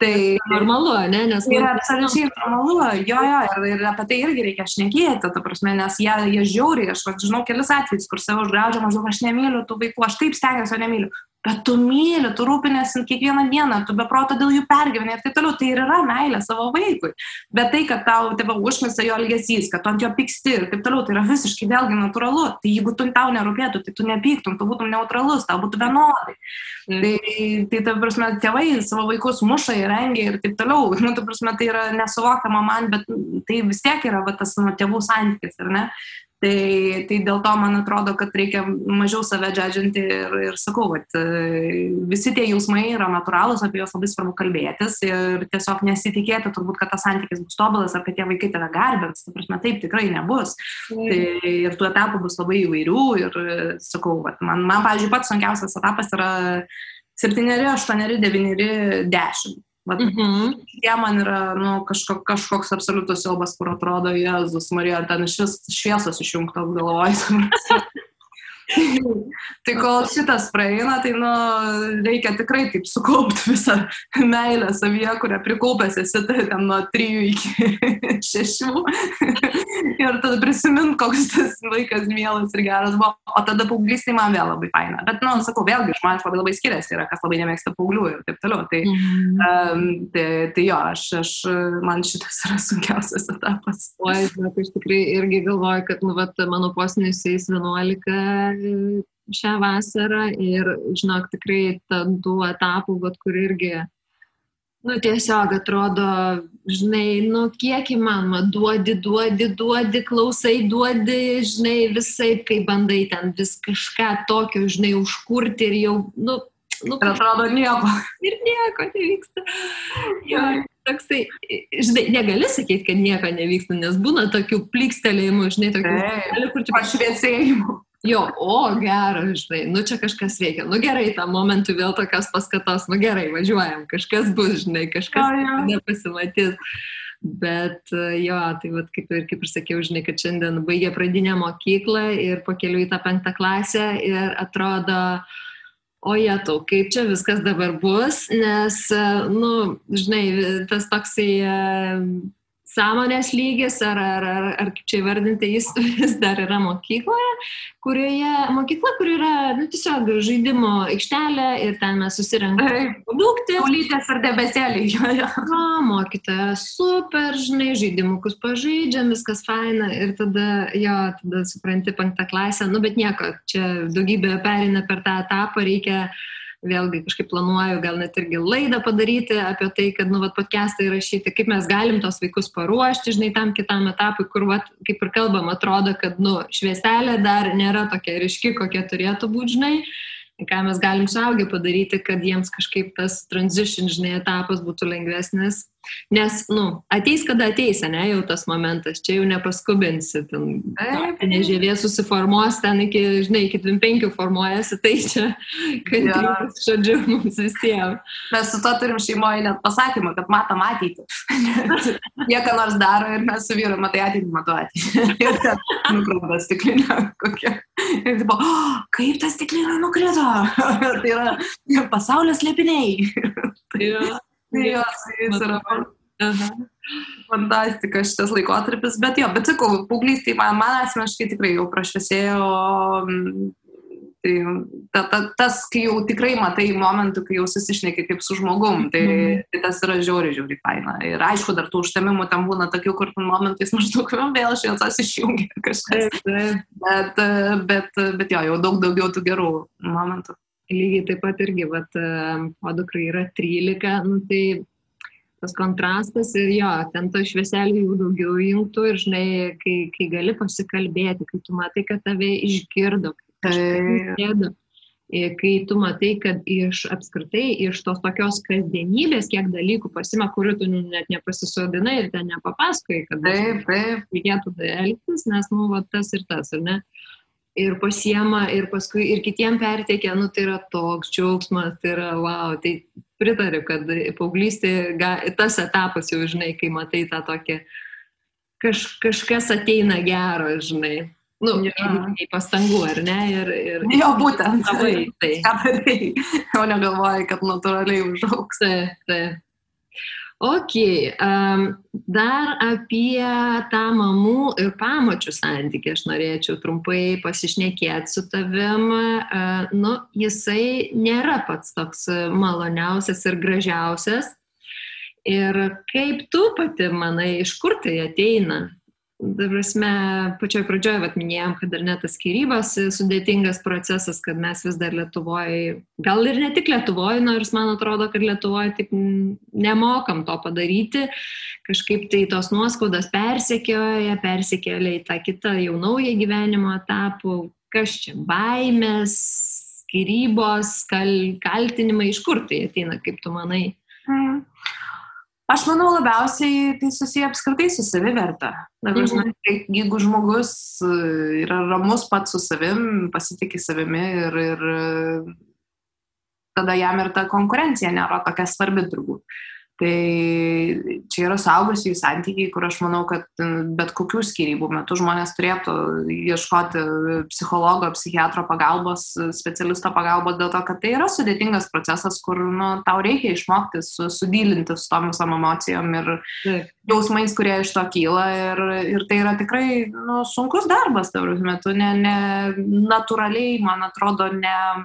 [SPEAKER 2] Tai normalu, ne? Nes
[SPEAKER 3] tai yra absoliučiai normalu, jo, jo, ir, ir apie tai irgi reikia šnekėti, ta prasme, nes jie, jie žiauriai, aš va, žinau kelis atvejus, kur savo užgraužia, maždaug aš nemyliu tų vaikų, aš taip stengiuosi, o nemyliu. Bet tu myli, tu rūpinėsi kiekvieną dieną, tu be proto dėl jų pergyveni ir taip toliau. Tai ir yra meilė savo vaikui. Bet tai, kad tau tėvą užmisa jo elgesys, kad tu ant jo pyksti ir taip toliau, tai yra visiškai vėlgi natūralu. Tai jeigu tu tau nerūpėtų, tai tu nepyktum, tu būtum neutralus, tau būtų vienodai. Mm. Tai, tai ta prasme, tėvai savo vaikus muša ir rengia ir taip toliau. Nu, ta prasme, tai yra nesuvokiama man, bet tai vis tiek yra va, tas nu, tėvų santykis, ar ne? Tai, tai dėl to man atrodo, kad reikia mažiau save džedžinti ir, ir sakau, kad e, visi tie jausmai yra natūralūs, apie juos labai svarbu kalbėtis ir tiesiog nesitikėti turbūt, kad tas santykis bus tobulas ar kad tie vaikai tave garbins. Ta prasme, taip tikrai nebus. Mm. Tai, ir tų etapų bus labai įvairių ir sakau, vat, man, man, pavyzdžiui, pats sunkiausias etapas yra 7, 8, 9, 10. Vat, mhm. Jie man yra nu, kažko, kažkoks absoliutus siaubas, kur atrodo, Jėzus Marija, ten šis šviesos išjungtos galvoj. Tai kol šitas praeina, tai nu, reikia tikrai taip sukaupti visą meilę savyje, kurią prikaupęs esi tai ten nuo 3 iki 6. ir tada prisimint, koks tas vaikas mielas ir geras buvo. O tada paauglystė man vėl labai faina. Bet, nu, sakau, vėlgi žmonės labai labai skiriasi, yra kas labai nemėgsta paauglių ir taip toliau. Tai, mm. um, tai, tai jo, aš, aš, man šitas yra sunkiausias etapas.
[SPEAKER 2] Oi, bet aš tikrai irgi galvoju, kad, nu, vat, mano posnis eis 11 šią vasarą ir, žinok, tikrai tų etapų, vat, kur irgi, nu, tiesiog atrodo, žinai, nu, kiek įmanoma, duodi, duodi, duodi, klausai, duodi, žinai, visai, kai bandai ten vis kažką tokio, žinai, užkurti ir jau, nu,
[SPEAKER 3] nu, ir atrodo nieko.
[SPEAKER 2] Ir nieko nevyksta. Jo, toksai, žinai, negali sakyti, kad nieko nevyksta, nes būna tokių plikstelėjimų, žinai, tokių,
[SPEAKER 3] kur čia pašviesėjimų.
[SPEAKER 2] Jo, o gerai, žinai, nu čia kažkas veikia, nu gerai, tam momentui vėl tokios paskatos, nu gerai, važiuojam, kažkas bus, žinai, kažkas o, ja. nepasimatys. Bet jo, tai vat, kaip, ir, kaip ir sakiau, žinai, kad šiandien baigė pradinę mokyklą ir pakeliu į tą penktą klasę ir atrodo, o jie tau, kaip čia viskas dabar bus, nes, nu, žinai, tas toksai sąmonės lygis, ar, ar, ar, ar kaip čia įvardinti, jis vis dar yra mokykloje, kurioje, mokykla, kur yra, nu, tiesiog žaidimo aikštelė ir ten mes susirenkame
[SPEAKER 3] produkti. Ulytės ar debesėlį, jo, jo.
[SPEAKER 2] Na, mokytoja, super, žinai, žaidimukus pažaidžiam, viskas faina ir tada, jo, tada supranti penktą klasę, nu, bet nieko, čia daugybė perina per tą etapą, reikia vėlgi kažkaip planuoju gal net irgi laidą padaryti apie tai, kad, nu, vat, podcastą įrašyti, kaip mes galim tos vaikus paruošti, žinai, tam kitam etapui, kur, vat, kaip ir kalbam, atrodo, kad, nu, švieselė dar nėra tokia ryški, kokia turėtų būti, žinai. ką mes galim suaugę padaryti, kad jiems kažkaip tas transition, žinai, etapas būtų lengvesnis. Nes, nu, ateis, kada ateis, ne, jau tas momentas, čia jau nepaskubinsi, ten nežėvė susiformuos, ten iki, žinai, iki 25 formuojasi, tai čia, kad ja. žodžiu, mums visiems.
[SPEAKER 3] Mes su to turim šeimoje net pasakymą, kad matom ateitį. Jie ką nors daro ir mes su vyru, matai ateitį, matau ateitį. ir ten nukraudas stiklinė kokia. Ir tipo, oh, kaip tas stiklinė nukrito? tai yra pasaulio slėpiniai.
[SPEAKER 2] ja.
[SPEAKER 3] Jo, jis yra fantastika šitas laikotarpis, bet jo, bet sakau, paauglystėje man, man asmeniškai tikrai jau prašviesėjo, tai ta, ta, tas, kai jau tikrai matai momentų, kai jau susišneki kaip su žmogum, tai, mm. tai tas yra žiauri, žiauri faina. Ir aišku, dar tų užtemimų tam būna tokių, kur momentais maždaug vėl šviesos išjungia kažkas. Bet, bet, bet jo, jau daug daugiau tų gerų momentų
[SPEAKER 2] lygiai taip pat irgi, vat, o dukrai yra 13, nu, tai tas kontrastas ir jo, ten to švieselių jų daugiau jungtų ir, žinai, kai, kai gali pasikalbėti, kai tu matai, kad tave išgirdo, kai, kai tu matai, kad iš apskritai, iš tos tokios kasdienybės, kiek dalykų pasima, kurių tu net nepasisodinai ir ten nepapasakai, kad
[SPEAKER 3] taip, taip.
[SPEAKER 2] reikėtų elgtis, nes, nu, va, tas ir tas, ar ne? Ir pasiema ir paskui ir kitiem perteikia, nu tai yra toks džiaugsmas, tai yra wow, tai pritariu, kad paauglystė, tas etapas jau, žinai, kai matai tą tokį, kaž, kažkas ateina gero, žinai. Nu, ja. į pastangų, ar ne? Ir, ir,
[SPEAKER 3] jo, būtent.
[SPEAKER 2] Labai, tai.
[SPEAKER 3] Ką darai, o negalvoji, kad natūraliai užauks.
[SPEAKER 2] Tai, tai. Ok, um, dar apie tą mamų ir pamačių santykį aš norėčiau trumpai pasišnekėti su tavim. Uh, nu, jisai nėra pats toks maloniausias ir gražiausias. Ir kaip tu pati manai, iš kur tai ateina? Prasme, pačioj pradžioje vat, minėjom, kad dar net tas skirybos sudėtingas procesas, kad mes vis dar Lietuvoje, gal ir ne tik Lietuvoje, nors man atrodo, kad Lietuvoje taip nemokam to padaryti, kažkaip tai tos nuoskaudas persekioja, persikėlė į tą kitą jau naują gyvenimo etapą, kas čia baimės, skirybos, kal, kaltinimai, iš kur tai ateina, kaip tu manai?
[SPEAKER 3] Mm. Aš manau, labiausiai tai susiję apskritai su saviverta. Mhm. Jeigu žmogus e, yra ramus pats su savim, pasitikė savimi ir, ir tada jam ir ta konkurencija nėra tokia svarbi turbūt. Tai čia yra saugusiųjų santykiai, kur aš manau, kad bet kokių skirybų metu žmonės turėtų ieškoti psichologo, psichiatro pagalbos, specialisto pagalbos, dėl to, kad tai yra sudėtingas procesas, kur nu, tau reikia išmokti su, sudylinti su tom visom emocijom ir jausmais, kurie iš to kyla. Ir, ir tai yra tikrai nu, sunkus darbas, tavus metu, ne, ne natūraliai, man atrodo, ne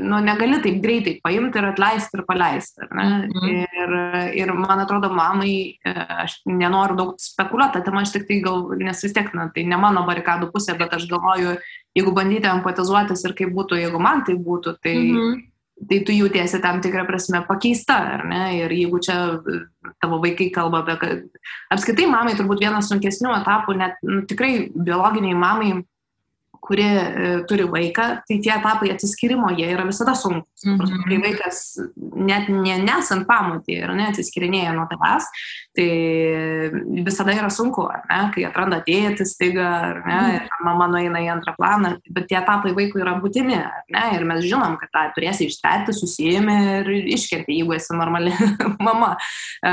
[SPEAKER 3] nu, negali taip greitai paimti ir atleisti ir paleisti. Mhm. Ir, ir man atrodo, mamai, e, aš nenoriu daug spekuliuoti, tai aš tik tai gal, nes vis tiek, na, tai ne mano barikadų pusė, bet aš galvoju, jeigu bandyti empatizuotis ir kaip būtų, jeigu man tai būtų, tai, mhm. tai tu jautiesi tam tikrą prasme pakeista, ar ne? Ir jeigu čia tavo vaikai kalba apie, kad apskaitai mamai turbūt vienas sunkesnių etapų, net nu, tikrai biologiniai mamai kuri e, turi vaiką, tai tie etapai atsiskirimo jie yra visada sunkus. Mm -hmm. Kai vaikas net ne, nesant pamotį ir neatsiskirinėja nuo tavęs, tai visada yra sunku, ne? kai atranda tėtis, taiga, ar ne, mm ir mama nueina į antrą planą, bet tie etapai vaikui yra būtini, ne, ir mes žinom, kad tą turėsi ištverti, susijimi ir iškerti, jeigu esi normali mama. E,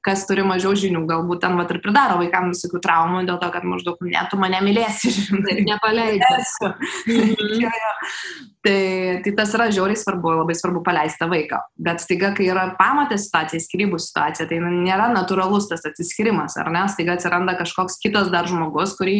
[SPEAKER 3] kas turi mažiau žinių, galbūt ten vat ir pridaro vaikams visokių traumų dėl to, kad maždaug netu mane mylėsi, žinai,
[SPEAKER 2] nepaleidži
[SPEAKER 3] esu. Mhm. jo, jo. Tai, tai tas yra žiauriai svarbu, labai svarbu paleisti tą vaiką. Bet staiga, kai yra pamatė situacija, skirybų situacija, tai nėra natūralus tas atsiskirimas, ar ne? Staiga atsiranda kažkoks kitas dar žmogus, kurį,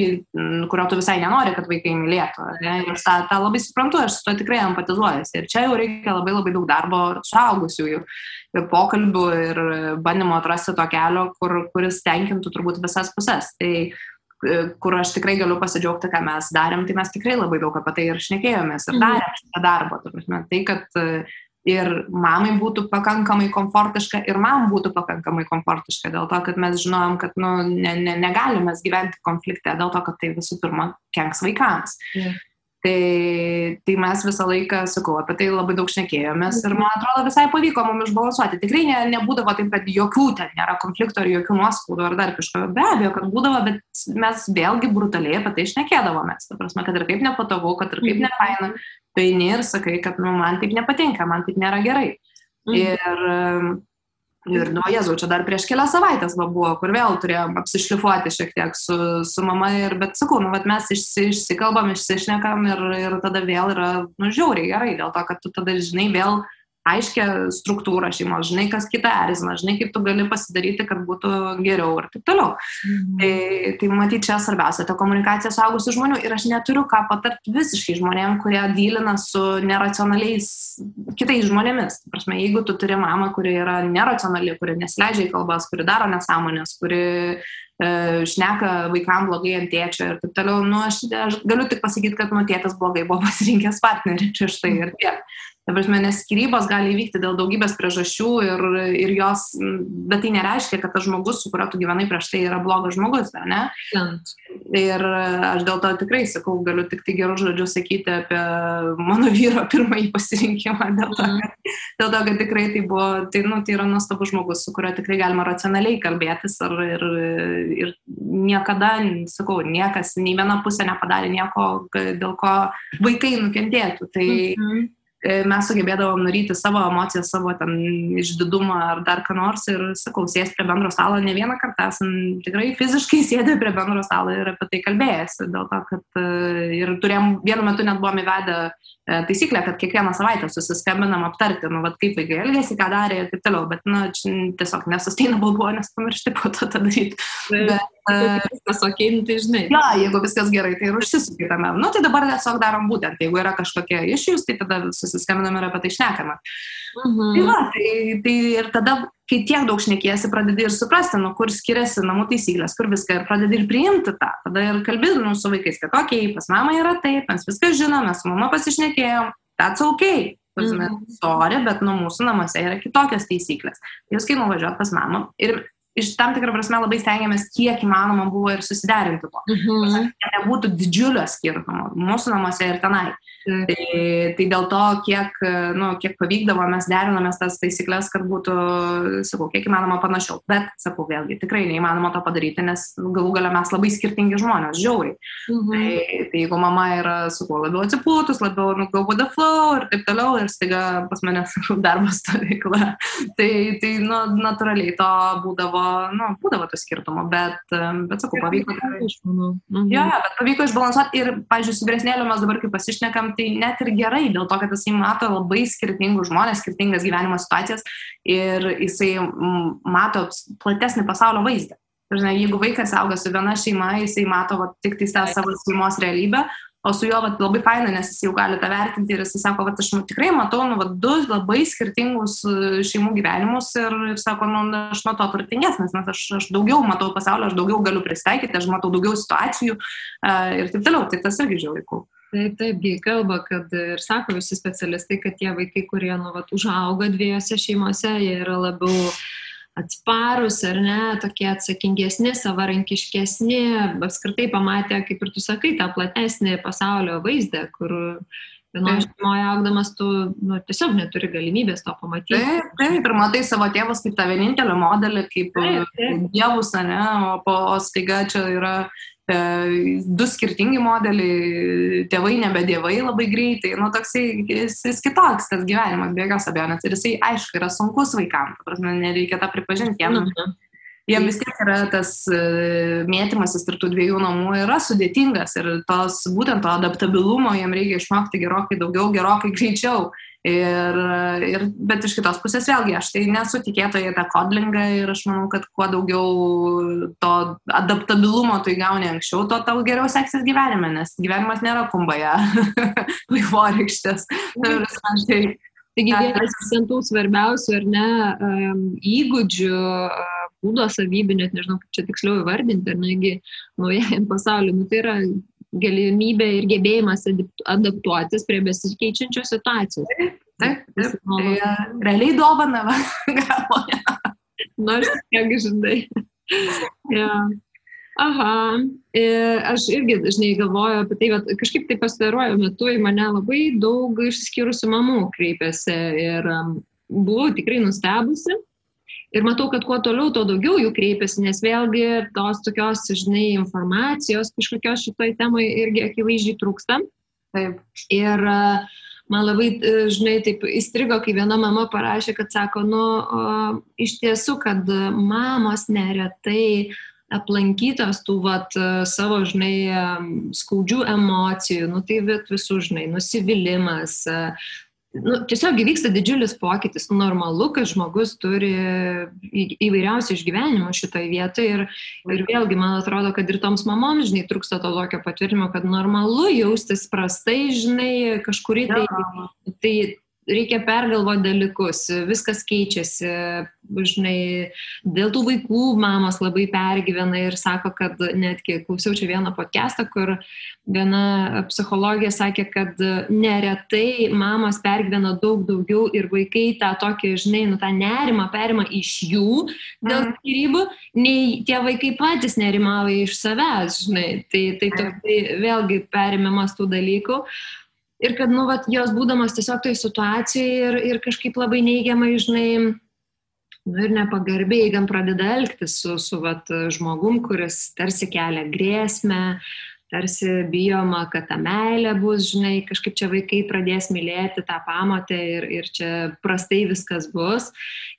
[SPEAKER 3] kurio tu visai nenori, kad vaikai mylėtų. Ir aš tą, tą labai suprantu, aš su to tikrai empatizuoju. Ir čia jau reikia labai labai daug darbo suaugusiųjų ir pokalbių ir bandymo atrasti to kelio, kur, kuris tenkintų turbūt visas puses. Tai kur aš tikrai galiu pasidžiaugti, ką mes darėm, tai mes tikrai labai daug apie tai ir šnekėjomės ir mhm. darėm šitą darbą. Tai, kad e, ir mamai būtų pakankamai komfortiška, ir man būtų pakankamai komfortiška, dėl to, kad mes žinojom, kad nu, ne, ne, negalime gyventi konflikte, dėl to, kad tai visų pirma kenks vaikams. Yeah. Tai, tai mes visą laiką, sakau, apie tai labai daug šnekėjomės ir man atrodo visai pavyko mums išbalansuoti. Tikrai ne, nebūdavo taip, kad jokių ten nėra konfliktų ar jokių nuoskaudų ar dar kažko. Be abejo, kad būdavo, bet mes vėlgi brutaliai apie tai šnekėdavomės. Ta prasme, kad ir kaip nepatogu, kad ir kaip mhm. nefaina, tai ir sakai, kad nu, man taip nepatinka, man taip nėra gerai. Mhm. Ir Ir, nu, Jėzau, čia dar prieš kelias savaitės va, buvo, kur vėl turėjom apsišlifuoti šiek tiek su, su mama, ir, bet sakau, nu, vat, mes išsi, išsikalbam, išsišnekam ir, ir tada vėl yra, nu, žiauriai gerai, dėl to, kad tu tada, žinai, vėl aiškę struktūrą šeimos, žinai, kas kitą erzina, žinai, kaip tu gali pasidaryti, kad būtų geriau ir taip toliau. Mhm. Tai, tai matyti čia svarbiausia, ta komunikacija su augusiu žmonių ir aš neturiu ką patarti visiškai žmonėm, kurie dylina su neracionaliais kitais žmonėmis. Prasme, jeigu tu turi mamą, kuri yra neracionali, kuri nesileidžia į kalbas, kuri daro nesąmonės, kuri e, šneka vaikam blogai ant tėčio ir taip toliau, nu, aš, aš galiu tik pasakyti, kad nu, tėtas blogai buvo pasirinkęs partnerį prieš tai ir tiek. Ta prasme, nes skirybos gali įvykti dėl daugybės priežasčių ir, ir jos, bet tai nereiškia, kad tas žmogus, su kuriuo tu gyvenai prieš tai, yra blogas žmogus, ar ne? Ant. Ir aš dėl to tikrai sakau, galiu tik tai gerų žodžių sakyti apie mano vyro pirmąjį pasirinkimą, dėl to, mhm. kad, dėl to, kad tikrai tai buvo, tai, nu, tai yra nuostabus žmogus, su kuriuo tikrai galima racionaliai kalbėtis ir, ir, ir niekada, sakau, niekas, nei viena pusė nepadarė nieko, dėl ko vaikai nukentėtų. Tai, mhm E, mes sugebėdavom nuryti savo emocijas, savo ten išdidumą ar dar ką nors ir, sakau, sės prie bendro stalo ne vieną kartą esam tikrai fiziškai sėdę prie bendro stalo ir apie tai kalbėjęs. Dėl to, kad e, ir turėjom, vienu metu net buvom įvedę e, taisyklę, kad kiekvieną savaitę susiskambinam aptarti, nu, vat, kaip vaikai elgėsi, ką darė ir taip toliau, bet, nu, tiesiog nesustainable buvo, nes pamiršti po to tą daryti. Bet,
[SPEAKER 2] viskas ok, nu, tai žinai.
[SPEAKER 3] Ja, jeigu viskas gerai, tai ir užsisukitame. Nu, tai dabar tiesiog darom būtent, jeigu yra kažkokie išjūs, tai tada susiskambiname ir apie tai šnekame. Mhm. Tai, va, tai, tai ir tada, kai tiek daug šnekėsi, pradedi ir suprasti, nu, kur skiriasi namų taisyklės, kur viską ir pradedi ir priimti tą. Tada ir kalbėdami nu, su vaikais, kad, okay, pas mamą yra taip, mes viską žinom, mes su mama pasišnekėjom, that's ok. Mhm. Sorry, bet nu, mūsų namuose yra kitokios taisyklės. Jūs kai nuvažiuot pas mamą ir iš tam tikrą prasme labai stengiamės, kiek įmanoma buvo ir susiderinti to. Mhm. Kad nebūtų didžiulio skirtumo mūsų namuose ir tenai. Tai, tai dėl to, kiek, nu, kiek pavykdavo, mes derinomės tas taisyklės, kad būtų, sakau, kiek įmanoma panašiau. Bet, sakau, vėlgi, tikrai neįmanoma to padaryti, nes galų galia mes labai skirtingi žmonės, žiauriai. Mhm. Tai, tai jeigu mama yra, sakau, labiau atsipūtus, labiau, nu, go with the flow ir taip toliau, ir staiga pas mane darbas stovykla, tai, tai nu, natūraliai to būdavo nu, būdavo to skirtumo, bet, bet sakau, pavyko tikrai. Mhm. Jo, bet pavyko išbalansuoti ir, pažiūrėjau, su vyresnėliu mes dabar, kai pasišnekam, tai net ir gerai, dėl to, kad jisai mato labai skirtingus žmonės, skirtingas gyvenimo situacijas ir jisai mato platesnį pasaulio vaizdą. Žinai, jeigu vaikas auga su viena šeima, jisai mato va, tik tai tą savo šeimos realybę, o su juo vat, labai faina, nes jis jau gali tą vertinti ir jis sako, kad aš nu, tikrai matau nu, vat, du labai skirtingus e, šeimų gyvenimus ir, ir sako, nu, aš nuo to turtingesnis, nes aš, aš daugiau matau pasaulio, aš daugiau galiu pristaikyti, aš matau daugiau situacijų uh, ir taip toliau, tai tas irgi žiauriai.
[SPEAKER 2] Taip, taipgi kalba, kad ir sako visi specialistai, kad tie vaikai, kurie nu, vat, užauga dviejose šeimose, jie yra labiau atsparus ar ne, tokie atsakingesni, savarankiškesni, apskritai pamatė, kaip ir tu sakai, tą platesnį pasaulio vaizdą, kur vienoje šeimoje augdamas tu nu, tiesiog neturi galimybės to pamatyti.
[SPEAKER 3] Taip, taip, ir matai savo tėvus kaip tą vienintelį modelį, kaip dievus, ne, o po staiga čia yra du skirtingi modeliai, tėvai nebe dievai labai greitai, nu toksai, jis, jis kitoks tas gyvenimas, be jokios abejonės. Ir jisai, aišku, yra sunkus vaikams, prasme, nereikia tą pripažinti jam. Mhm. Jiem vis tiek yra tas e, mėtymasis tarp tų dviejų namų yra sudėtingas ir tos būtent to adaptabilumo jiem reikia išmokti gerokai daugiau, gerokai greičiau. Ir, ir, bet iš kitos pusės vėlgi, aš tai nesu tikėtoja tą kodlingą ir aš manau, kad kuo daugiau to adaptabilumo tu įgauni anksčiau, tuo tau geriau seksis gyvenime, nes gyvenimas nėra kumbaja, vaivorykštės.
[SPEAKER 2] Tai, Taigi vienas iš tų svarbiausių ar ne įgūdžių, būdo savybių, net nežinau, kaip čia tiksliau įvardinti, ar negi naujajam pasauliu, nu, tai yra galimybė ir gebėjimas adaptuotis prie besikeičiančios situacijos.
[SPEAKER 3] Taip, taip. Tai, realiai dovana,
[SPEAKER 2] galvoja. Nors, kiek žinai. ja. Aha, aš irgi dažnai galvoju apie tai, bet kažkaip tai pastaruoju metu į mane labai daug išsiskyrusių mamų kreipiasi ir buvau tikrai nustebusi. Ir matau, kad kuo toliau, tuo daugiau jų kreipiasi, nes vėlgi tos tokios, žinai, informacijos kažkokios šitoj temai irgi akivaizdžiai trūksta. Taip. Ir man labai, žinai, taip įstrigo, kai viena mama parašė, kad sako, nu, o, iš tiesų, kad mamos neretai aplankytos tų vat, savo, žinai, skaudžių emocijų, nu tai visų, žinai, nusivylimas, nu, tiesiog įvyksta didžiulis pokytis. Normalu, kad žmogus turi įvairiausių išgyvenimų šitoje vietoje ir, ir vėlgi, man atrodo, kad ir toms mamoms, žinai, trūksta to tokio patvirtinimo, kad normalu jaustis prastai, žinai, kažkurį tai, tai reikia pergalvoti dalykus, viskas keičiasi, žinai, dėl tų vaikų mamos labai pergyvena ir sako, kad netgi klausiau čia vieną podcastą, kur viena psichologija sakė, kad neretai mamos pergyvena daug daugiau ir vaikai tą tokį, žinai, nu tą nerimą perima iš jų dėl mhm. skirybų, nei tie vaikai patys nerimauja iš savęs, žinai, tai, tai, tai, tai vėlgi perimimas tų dalykų. Uh, ir kad, nu, vat, jos būdamas tiesiog toj situacijai ir, ir kažkaip labai neigiamai, žinai, nu, ir nepagarbiai gan pradeda elgtis su, su vat, žmogum, kuris tarsi kelia grėsmę, tarsi bijoma, kad ta meilė bus, žinai, kažkaip čia vaikai pradės mylėti tą pamatę ir, ir čia prastai viskas bus.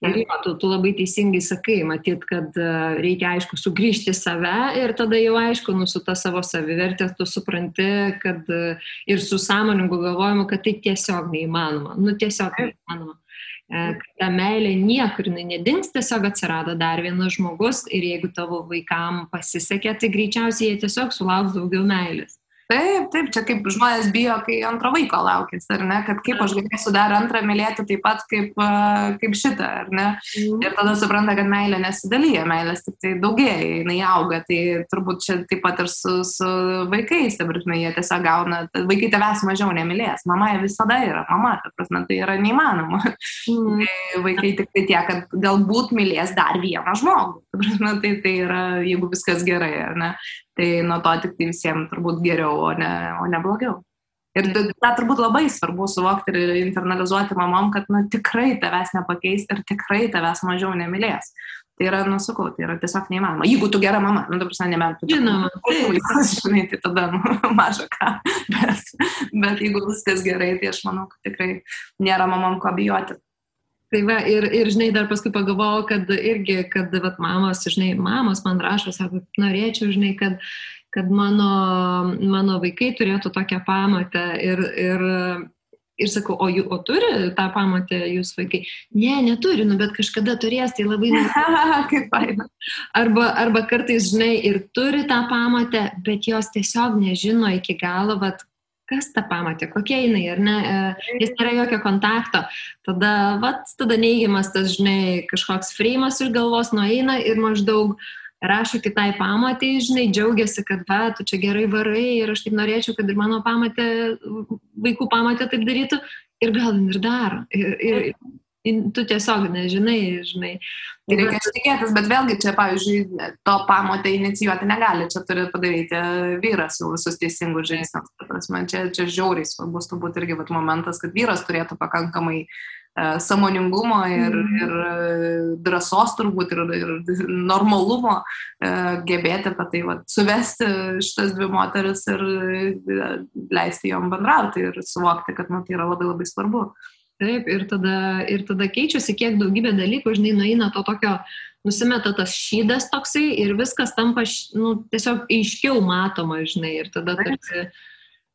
[SPEAKER 2] Ir jo, tu, tu labai teisingai sakai, matyt, kad e, reikia, aišku, sugrįžti save ir tada jau, aišku, nu, su ta savo savivertė tu supranti, kad e, ir su sąmoningu galvojimu, kad tai tiesiog neįmanoma. Nu, tiesiog neįmanoma. E, kad ta meilė niekur nedings, tiesiog atsirado dar vienas žmogus ir jeigu tavo vaikam pasisekė, tai greičiausiai jie tiesiog sulauks daugiau meilės.
[SPEAKER 3] Taip, taip, čia kaip žmonės bijo, kai antro vaiko laukis, ar ne, kad kaip aš galėsiu dar antrą mylėti taip pat kaip, kaip šitą, ar ne. Mm. Ir tada supranta, kad meilė nesidalyja, meilės tik tai daugėja, jinai auga, tai turbūt čia taip pat ir su, su vaikais, ta prasme, jie tiesiog gauna, vaikai tavęs mažiau nemylės, mama visada yra mama, ta prasme, tai yra neįmanoma. Mm. Vaikai tik tai tie, kad galbūt mylės dar vieną žmogų, ta prasme, tai, tai yra, jeigu viskas gerai, ar ne. Tai nuo to tik tai visiems turbūt geriau, o ne, o ne blogiau. Ir tą turbūt labai svarbu suvokti ir internalizuoti mamom, kad nu, tikrai tavęs nepakeis ir tikrai tavęs mažiau nemylės. Tai yra, nusakau, tai yra tiesiog neįmanoma. Jeigu tu gera mama, nu, dabar nebent tu
[SPEAKER 2] žinoma,
[SPEAKER 3] vaikas, žinai, tai tada nu, maža ką. Bet, bet jeigu viskas gerai, tai aš manau, kad tikrai nėra mamam ko bijoti.
[SPEAKER 2] Tai va, ir, ir, žinai, dar paskui pagalvojau, kad irgi, kad, vat, mamos, žinai, mamos man rašo, sako, norėčiau, žinai, kad, kad mano, mano vaikai turėtų tokią pamatę ir, ir, ir sakau, o, jų, o turi tą pamatę jūs vaikai? Ne, neturi, nu, bet kažkada turės, tai labai...
[SPEAKER 3] Kaip faina.
[SPEAKER 2] Arba, arba kartais, žinai, ir turi tą pamatę, bet jos tiesiog nežino iki galo, vat, kas tą pamatė, kokia jinai, ar ne, e, jis nėra jokio kontakto, tada, vat, tada neigiamas tas, žinai, kažkoks freimas iš galvos nueina ir maždaug rašo kitai pamatė, žinai, džiaugiasi, kad, va, tu čia gerai varai ir aš taip norėčiau, kad ir mano pamatė, vaikų pamatė taip darytų ir gal ir daro. Ir, ir, tu tiesiog nežinai, žinai.
[SPEAKER 3] Tai reikia tikėtis, bet vėlgi čia, pavyzdžiui, to pamotę inicijuoti negali, čia turi padaryti vyras jau visus teisingus žingsnius. Čia, čia žiauriai svarbus turbūt irgi vat, momentas, kad vyras turėtų pakankamai uh, samoningumo ir, mm. ir uh, drąsos turbūt ir, ir normalumo uh, gebėti apie tai vat, suvesti šitas dvi moteris ir uh, leisti jom bendrauti ir suvokti, kad nu, tai yra labai labai svarbu. Uh,
[SPEAKER 2] Taip, ir tada, ir tada keičiasi, kiek daugybė dalykų, žinai, nueina to tokio, nusimeta tas šydas toksai ir viskas tampa, nu, tiesiog aiškiau matoma, žinai, ir tada tarsi,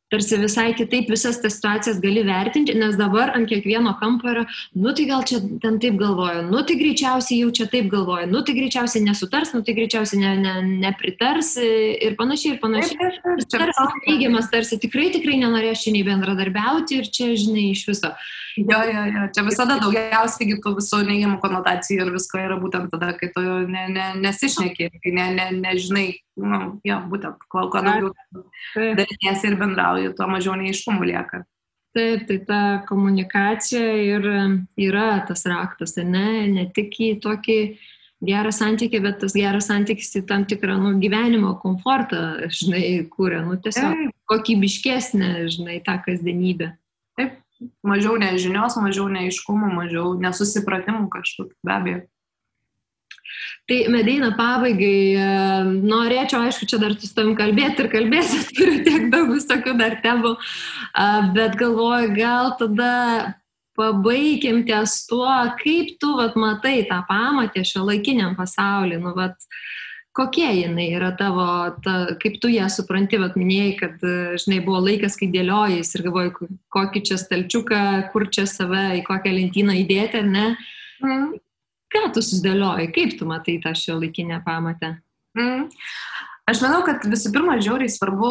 [SPEAKER 2] tarsi visai kitaip visas tas situacijas gali vertinti, nes dabar ant kiekvieno kampo yra, nu tai gal čia ten taip galvoju, nu tai greičiausiai jau čia taip galvoju, nu tai greičiausiai nesutars, nu tai greičiausiai ne, ne, nepritars ir panašiai, ir panašiai. Čia tarsi teigiamas, tarsi tikrai, tikrai nenorės čia nei bendradarbiauti ir čia, žinai, iš viso.
[SPEAKER 3] Jo, jo, jo, čia visada daugiausiai tų visų neigiamų konotacijų ir visko yra būtent tada, kai tu ne, ne, nesišneki, kai ne, ne, nežinai, nu, jo, būtent, kuo, daugiau daliniesi ir bendrauji, tuo mažiau neiškumų lieka.
[SPEAKER 2] Taip, tai ta komunikacija ir yra tas raktas, ne, ne tik į tokį gerą santykį, bet tas geras santykis į tam tikrą nu, gyvenimo komfortą, žinai, kūrė, nu tiesiog kokybiškesnė, žinai, tą kasdienybę.
[SPEAKER 3] Mažiau nežinios, mažiau neiškumų, mažiau nesusipratimų kažkokiu, be abejo.
[SPEAKER 2] Tai medeina pabaigai, e, norėčiau, aišku, čia dar su tavim kalbėti ir kalbėsiu, turiu tiek daug visokių dar temų, bet galvoju, gal tada pabaigiam ties tuo, kaip tu vat, matai tą pamatę šio laikiniam pasauliu, nu, vat, kokia jinai yra tavo, ta, kaip tu ją supranti, vat, minėjai, kad, žinai, buvo laikas, kai dėliojais ir galvojai, kokį čia stalčiuką, kur čia save, į kokią lentyną įdėti, ar ne? Mm. Ką tu susidėlioji, kaip tu matai tą šio laikinę pamatę? Mm.
[SPEAKER 3] Aš manau, kad visų pirma, žiauriai svarbu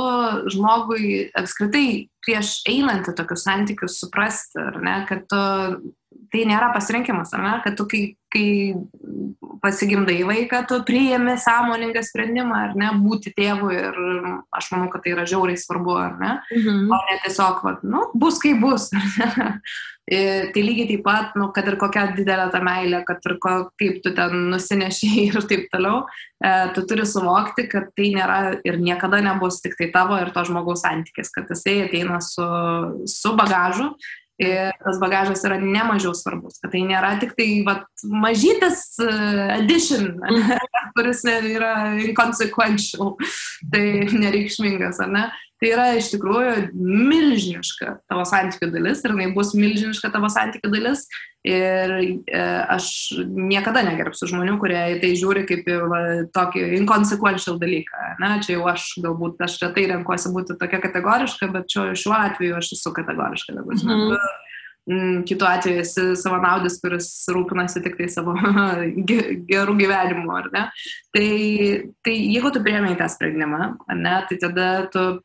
[SPEAKER 3] žmogui apskritai prieš einant į tokius santykius suprasti, ne, kad tu, tai nėra pasirinkimas, ne, kad tu kai, kai pasigimdai vaiką, tu priėmė sąmoningą sprendimą, ar ne, būti tėvu ir aš manau, kad tai yra žiauriai svarbu, ar ne, mhm. o ne tiesiog, va, nu, bus kaip bus. tai lygiai taip pat, nu, kad ir kokia didelė ta meilė, kad ir ko, kaip tu ten nusinešiai ir taip toliau, e, tu turi suvokti, kad tai nėra ir niekada nebus tik tai tavo ir to žmogaus santykis, kad jisai ateina su, su bagažu ir tas bagažas yra nemažiau svarbus, kad tai nėra tik tai vat, mažytis uh, addition, kuris yra inconsequential, tai nereikšmingas, ar ne? Tai yra iš tikrųjų milžiniška tavo santykių dalis ir jinai bus milžiniška tavo santykių dalis. Ir e, aš niekada negerbsiu žmonių, kurie į tai žiūri kaip į va, tokį inconsequential dalyką. Na, čia jau aš galbūt, aš retai renkuosi būti tokia kategoriška, bet šiuo, šiuo atveju aš esu kategoriška dabar. Mm -hmm. Kitu atveju esi savanaudis, kuris rūpinasi tik tai savo gerų gyvenimų, ar ne? Tai, tai jeigu tu priemai tą sprendimą, ne, tai tada tu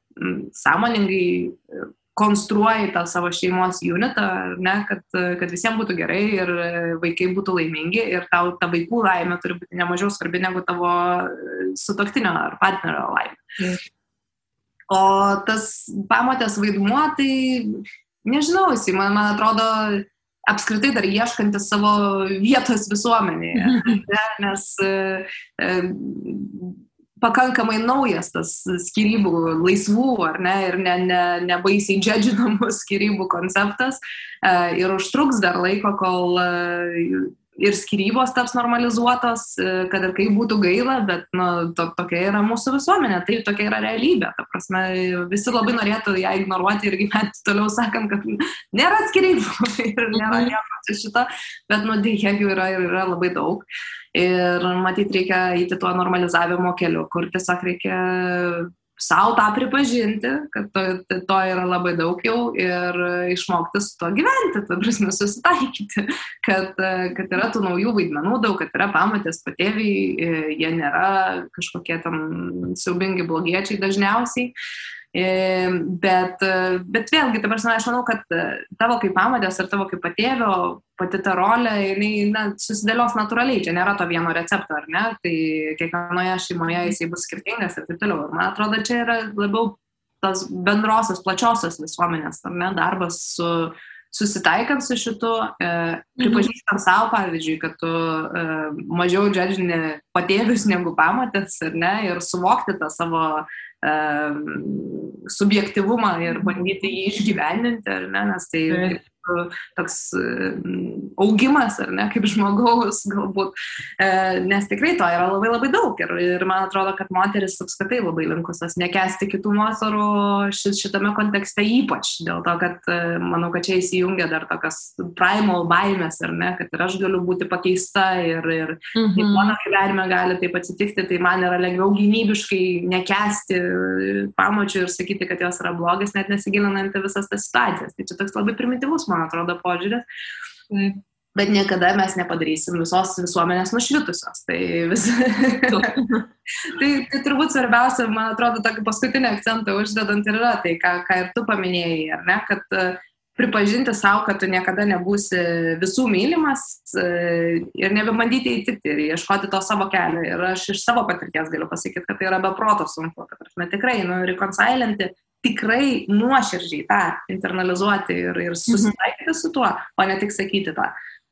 [SPEAKER 3] sąmoningai e, konstruoji tą savo šeimos unitą, ne, kad, kad visiems būtų gerai ir vaikai būtų laimingi ir tau ta vaikų laimė turi būti nemažiau svarbi negu tavo e, sutoktinio ar partnerio laimė. Mm. O tas pamatęs vaidmuo, tai nežinau, jisai man, man atrodo apskritai dar ieškantis savo vietos visuomenėje, ne, nes e, e, pakankamai naujas tas skirybų laisvų ar ne ir ne, ne, nebaisiai džedžinamų skirybų konceptas e, ir užtruks dar laiko, kol e, ir skirybos taps normalizuotos, e, kad ir kaip būtų gaila, bet nu, to, tokia yra mūsų visuomenė, tai tokia yra realybė. Ta prasme, visi labai norėtų ją ignoruoti ir gyventi toliau, sakant, kad nėra skirybų ir nėra nieko šito, bet nu, dėja jų yra ir yra labai daug. Ir matyt, reikia eiti tuo normalizavimo keliu, kur tiesiog reikia savo tą pripažinti, kad to, to yra labai daug jau ir išmokti su to gyventi, ta prasme susitaikyti, kad, kad yra tų naujų vaidmenų daug, kad yra pamatės patėviai, jie nėra kažkokie tam siaubingi blogiečiai dažniausiai. Bet, bet vėlgi, prasme, aš manau, kad tavo kaip pamatės ir tavo kaip patėvio pati ta rolė, jinai na, susidėlios natūraliai, čia nėra to vieno recepto, ar ne, tai kiekvienoje šeimoje jisai bus skirtingas ir taip toliau. Ir man atrodo, čia yra labiau tas bendrosios, plačiosios visuomenės, ar ne, darbas su, susitaikant su šitu, e, pripažįstant mhm. savo, pavyzdžiui, kad tu e, mažiau džedžini patėvius negu pamatęs, ar ne, ir suvokti tą savo subjektivumą ir bandyti jį išgyvendinti, ar ne, nes tai toks augimas, ar ne, kaip žmogaus galbūt, e, nes tikrai to yra labai labai daug ir, ir man atrodo, kad moteris apskritai labai linkusios nekesti kitų moterų šitame kontekste ypač, dėl to, kad e, manau, kad čia įsijungia dar tokios primal baimės, ar ne, kad ir aš galiu būti pakeista ir, ir mhm. mano gyvenime gali taip atsitikti, tai man yra lengviau gynybiškai nekesti pamačių ir sakyti, kad jos yra blogas, net nesigilinant į visas tas situacijas. Tai čia toks labai primityvus, man atrodo, požiūris. Bet niekada mes nepadarysim visos visuomenės nušvitusios. Tai, vis... tai, tai turbūt svarbiausia, man atrodo, tokį paskutinį akcentą uždedant ir yra tai, ką, ką ir tu paminėjai, ar ne, kad uh, pripažinti savo, kad tu niekada nebūsi visų mylimas e, ir nebebandyti įtikti ir ieškoti to savo kelio. Ir aš iš savo patirties galiu pasakyti, kad tai yra beproto sunku, kad aš tikrai, nu, reconcilinti, tikrai nuoširdžiai tą internalizuoti ir, ir susitaikyti su tuo, o ne tik sakyti tą.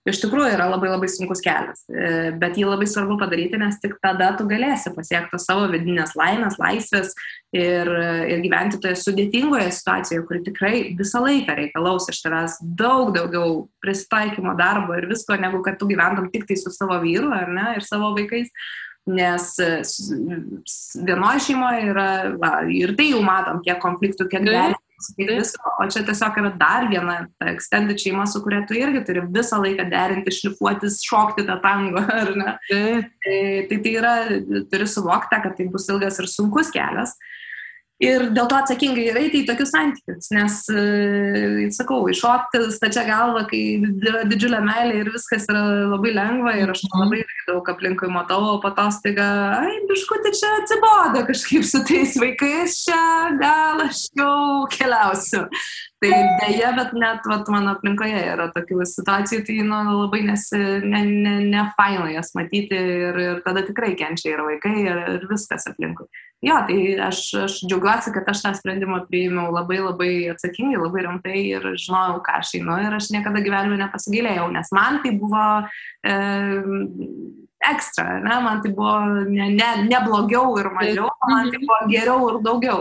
[SPEAKER 3] iš tikrųjų yra labai labai sunkus kelias, e, bet jį labai svarbu padaryti, nes tik tada tu galėsi pasiekti savo vidinės laimės, laisvės ir, ir gyventi toje sudėtingoje situacijoje, kuri tikrai visą laiką reikalaus iš tavęs daug daugiau prisitaikymo darbo ir visko, negu kad tu gyventum tik tai su savo vyru ar ne, ir savo vaikais. Nes vienoje šeimoje yra, va, ir tai jau matom, kiek konfliktų, kiek gali sakyti visko, o čia tiesiog yra dar viena extended šeima, su kuria tu irgi turi visą laiką derinti, šlifuotis, šokti tą tango, ar ne? Tai, tai yra, turi suvokti, kad tai bus ilgas ir sunkus kelias. Ir dėl to atsakingai ir eiti į tokius santykius, nes, e, sakau, iššokti stačia galva, kai yra didžiulė meilė ir viskas yra labai lengva ir aš labai daug aplinkui matau, o po to staiga, ai, biškutė čia atsibodo kažkaip su tais vaikais, čia gal aš jau keliausiu. Tai dėja, bet net vat, mano aplinkoje yra tokių situacijų, tai nu, labai nesi, ne, ne, ne jas matyti ir, ir tada tikrai kenčia ir vaikai ir, ir viskas aplinkui. Jo, tai aš, aš džiaugiuosi, kad aš tą sprendimą priėmiau labai labai atsakingai, labai rimtai ir žinojau, ką aš einu ir aš niekada gyvenime nepasigilėjau, nes man tai buvo e, ekstra, ne? man tai buvo ne, ne, ne blogiau ir mažiau, man tai buvo geriau ir daugiau.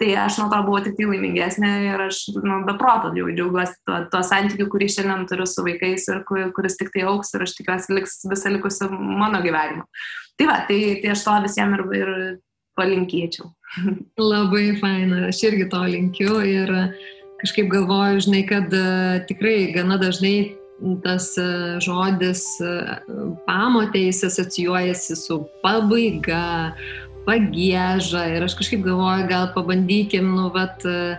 [SPEAKER 3] Tai aš nuo to buvau tik tai laimingesnė ir aš nu, be proto jau džiaugiuosi tuo, tuo santykiu, kurį šiandien turiu su vaikais ir kur, kuris tik tai auks ir aš tikiuosi liks visą likusią mano gyvenimą. Tai va, tai, tai aš to visiems ir, ir palinkėčiau.
[SPEAKER 2] Labai faina, aš irgi to linkiu ir kažkaip galvoju, žinai, kad uh, tikrai gana dažnai tas e, žodis e, pamotė jis asocijuojasi su pabaiga, pagėža ir aš kažkaip galvoju, gal pabandykim, nu, vat, e,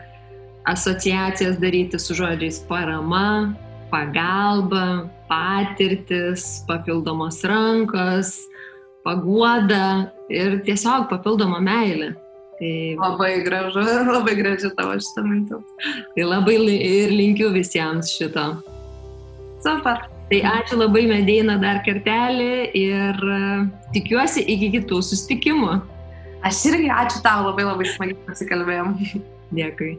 [SPEAKER 2] asociacijas daryti su žodžiais parama, pagalba, patirtis, papildomos rankos, paguoda ir tiesiog papildoma meilė.
[SPEAKER 3] Tai labai gražu, labai gražu tavo šitą mintį.
[SPEAKER 2] Tai labai ir linkiu visiems šito.
[SPEAKER 3] Super.
[SPEAKER 2] Tai ačiū labai Medėina dar kartelį ir e, tikiuosi iki kitų susitikimų.
[SPEAKER 3] Aš irgi ačiū tau, labai labai smagiai pasikalbėjom.
[SPEAKER 2] Dėkui.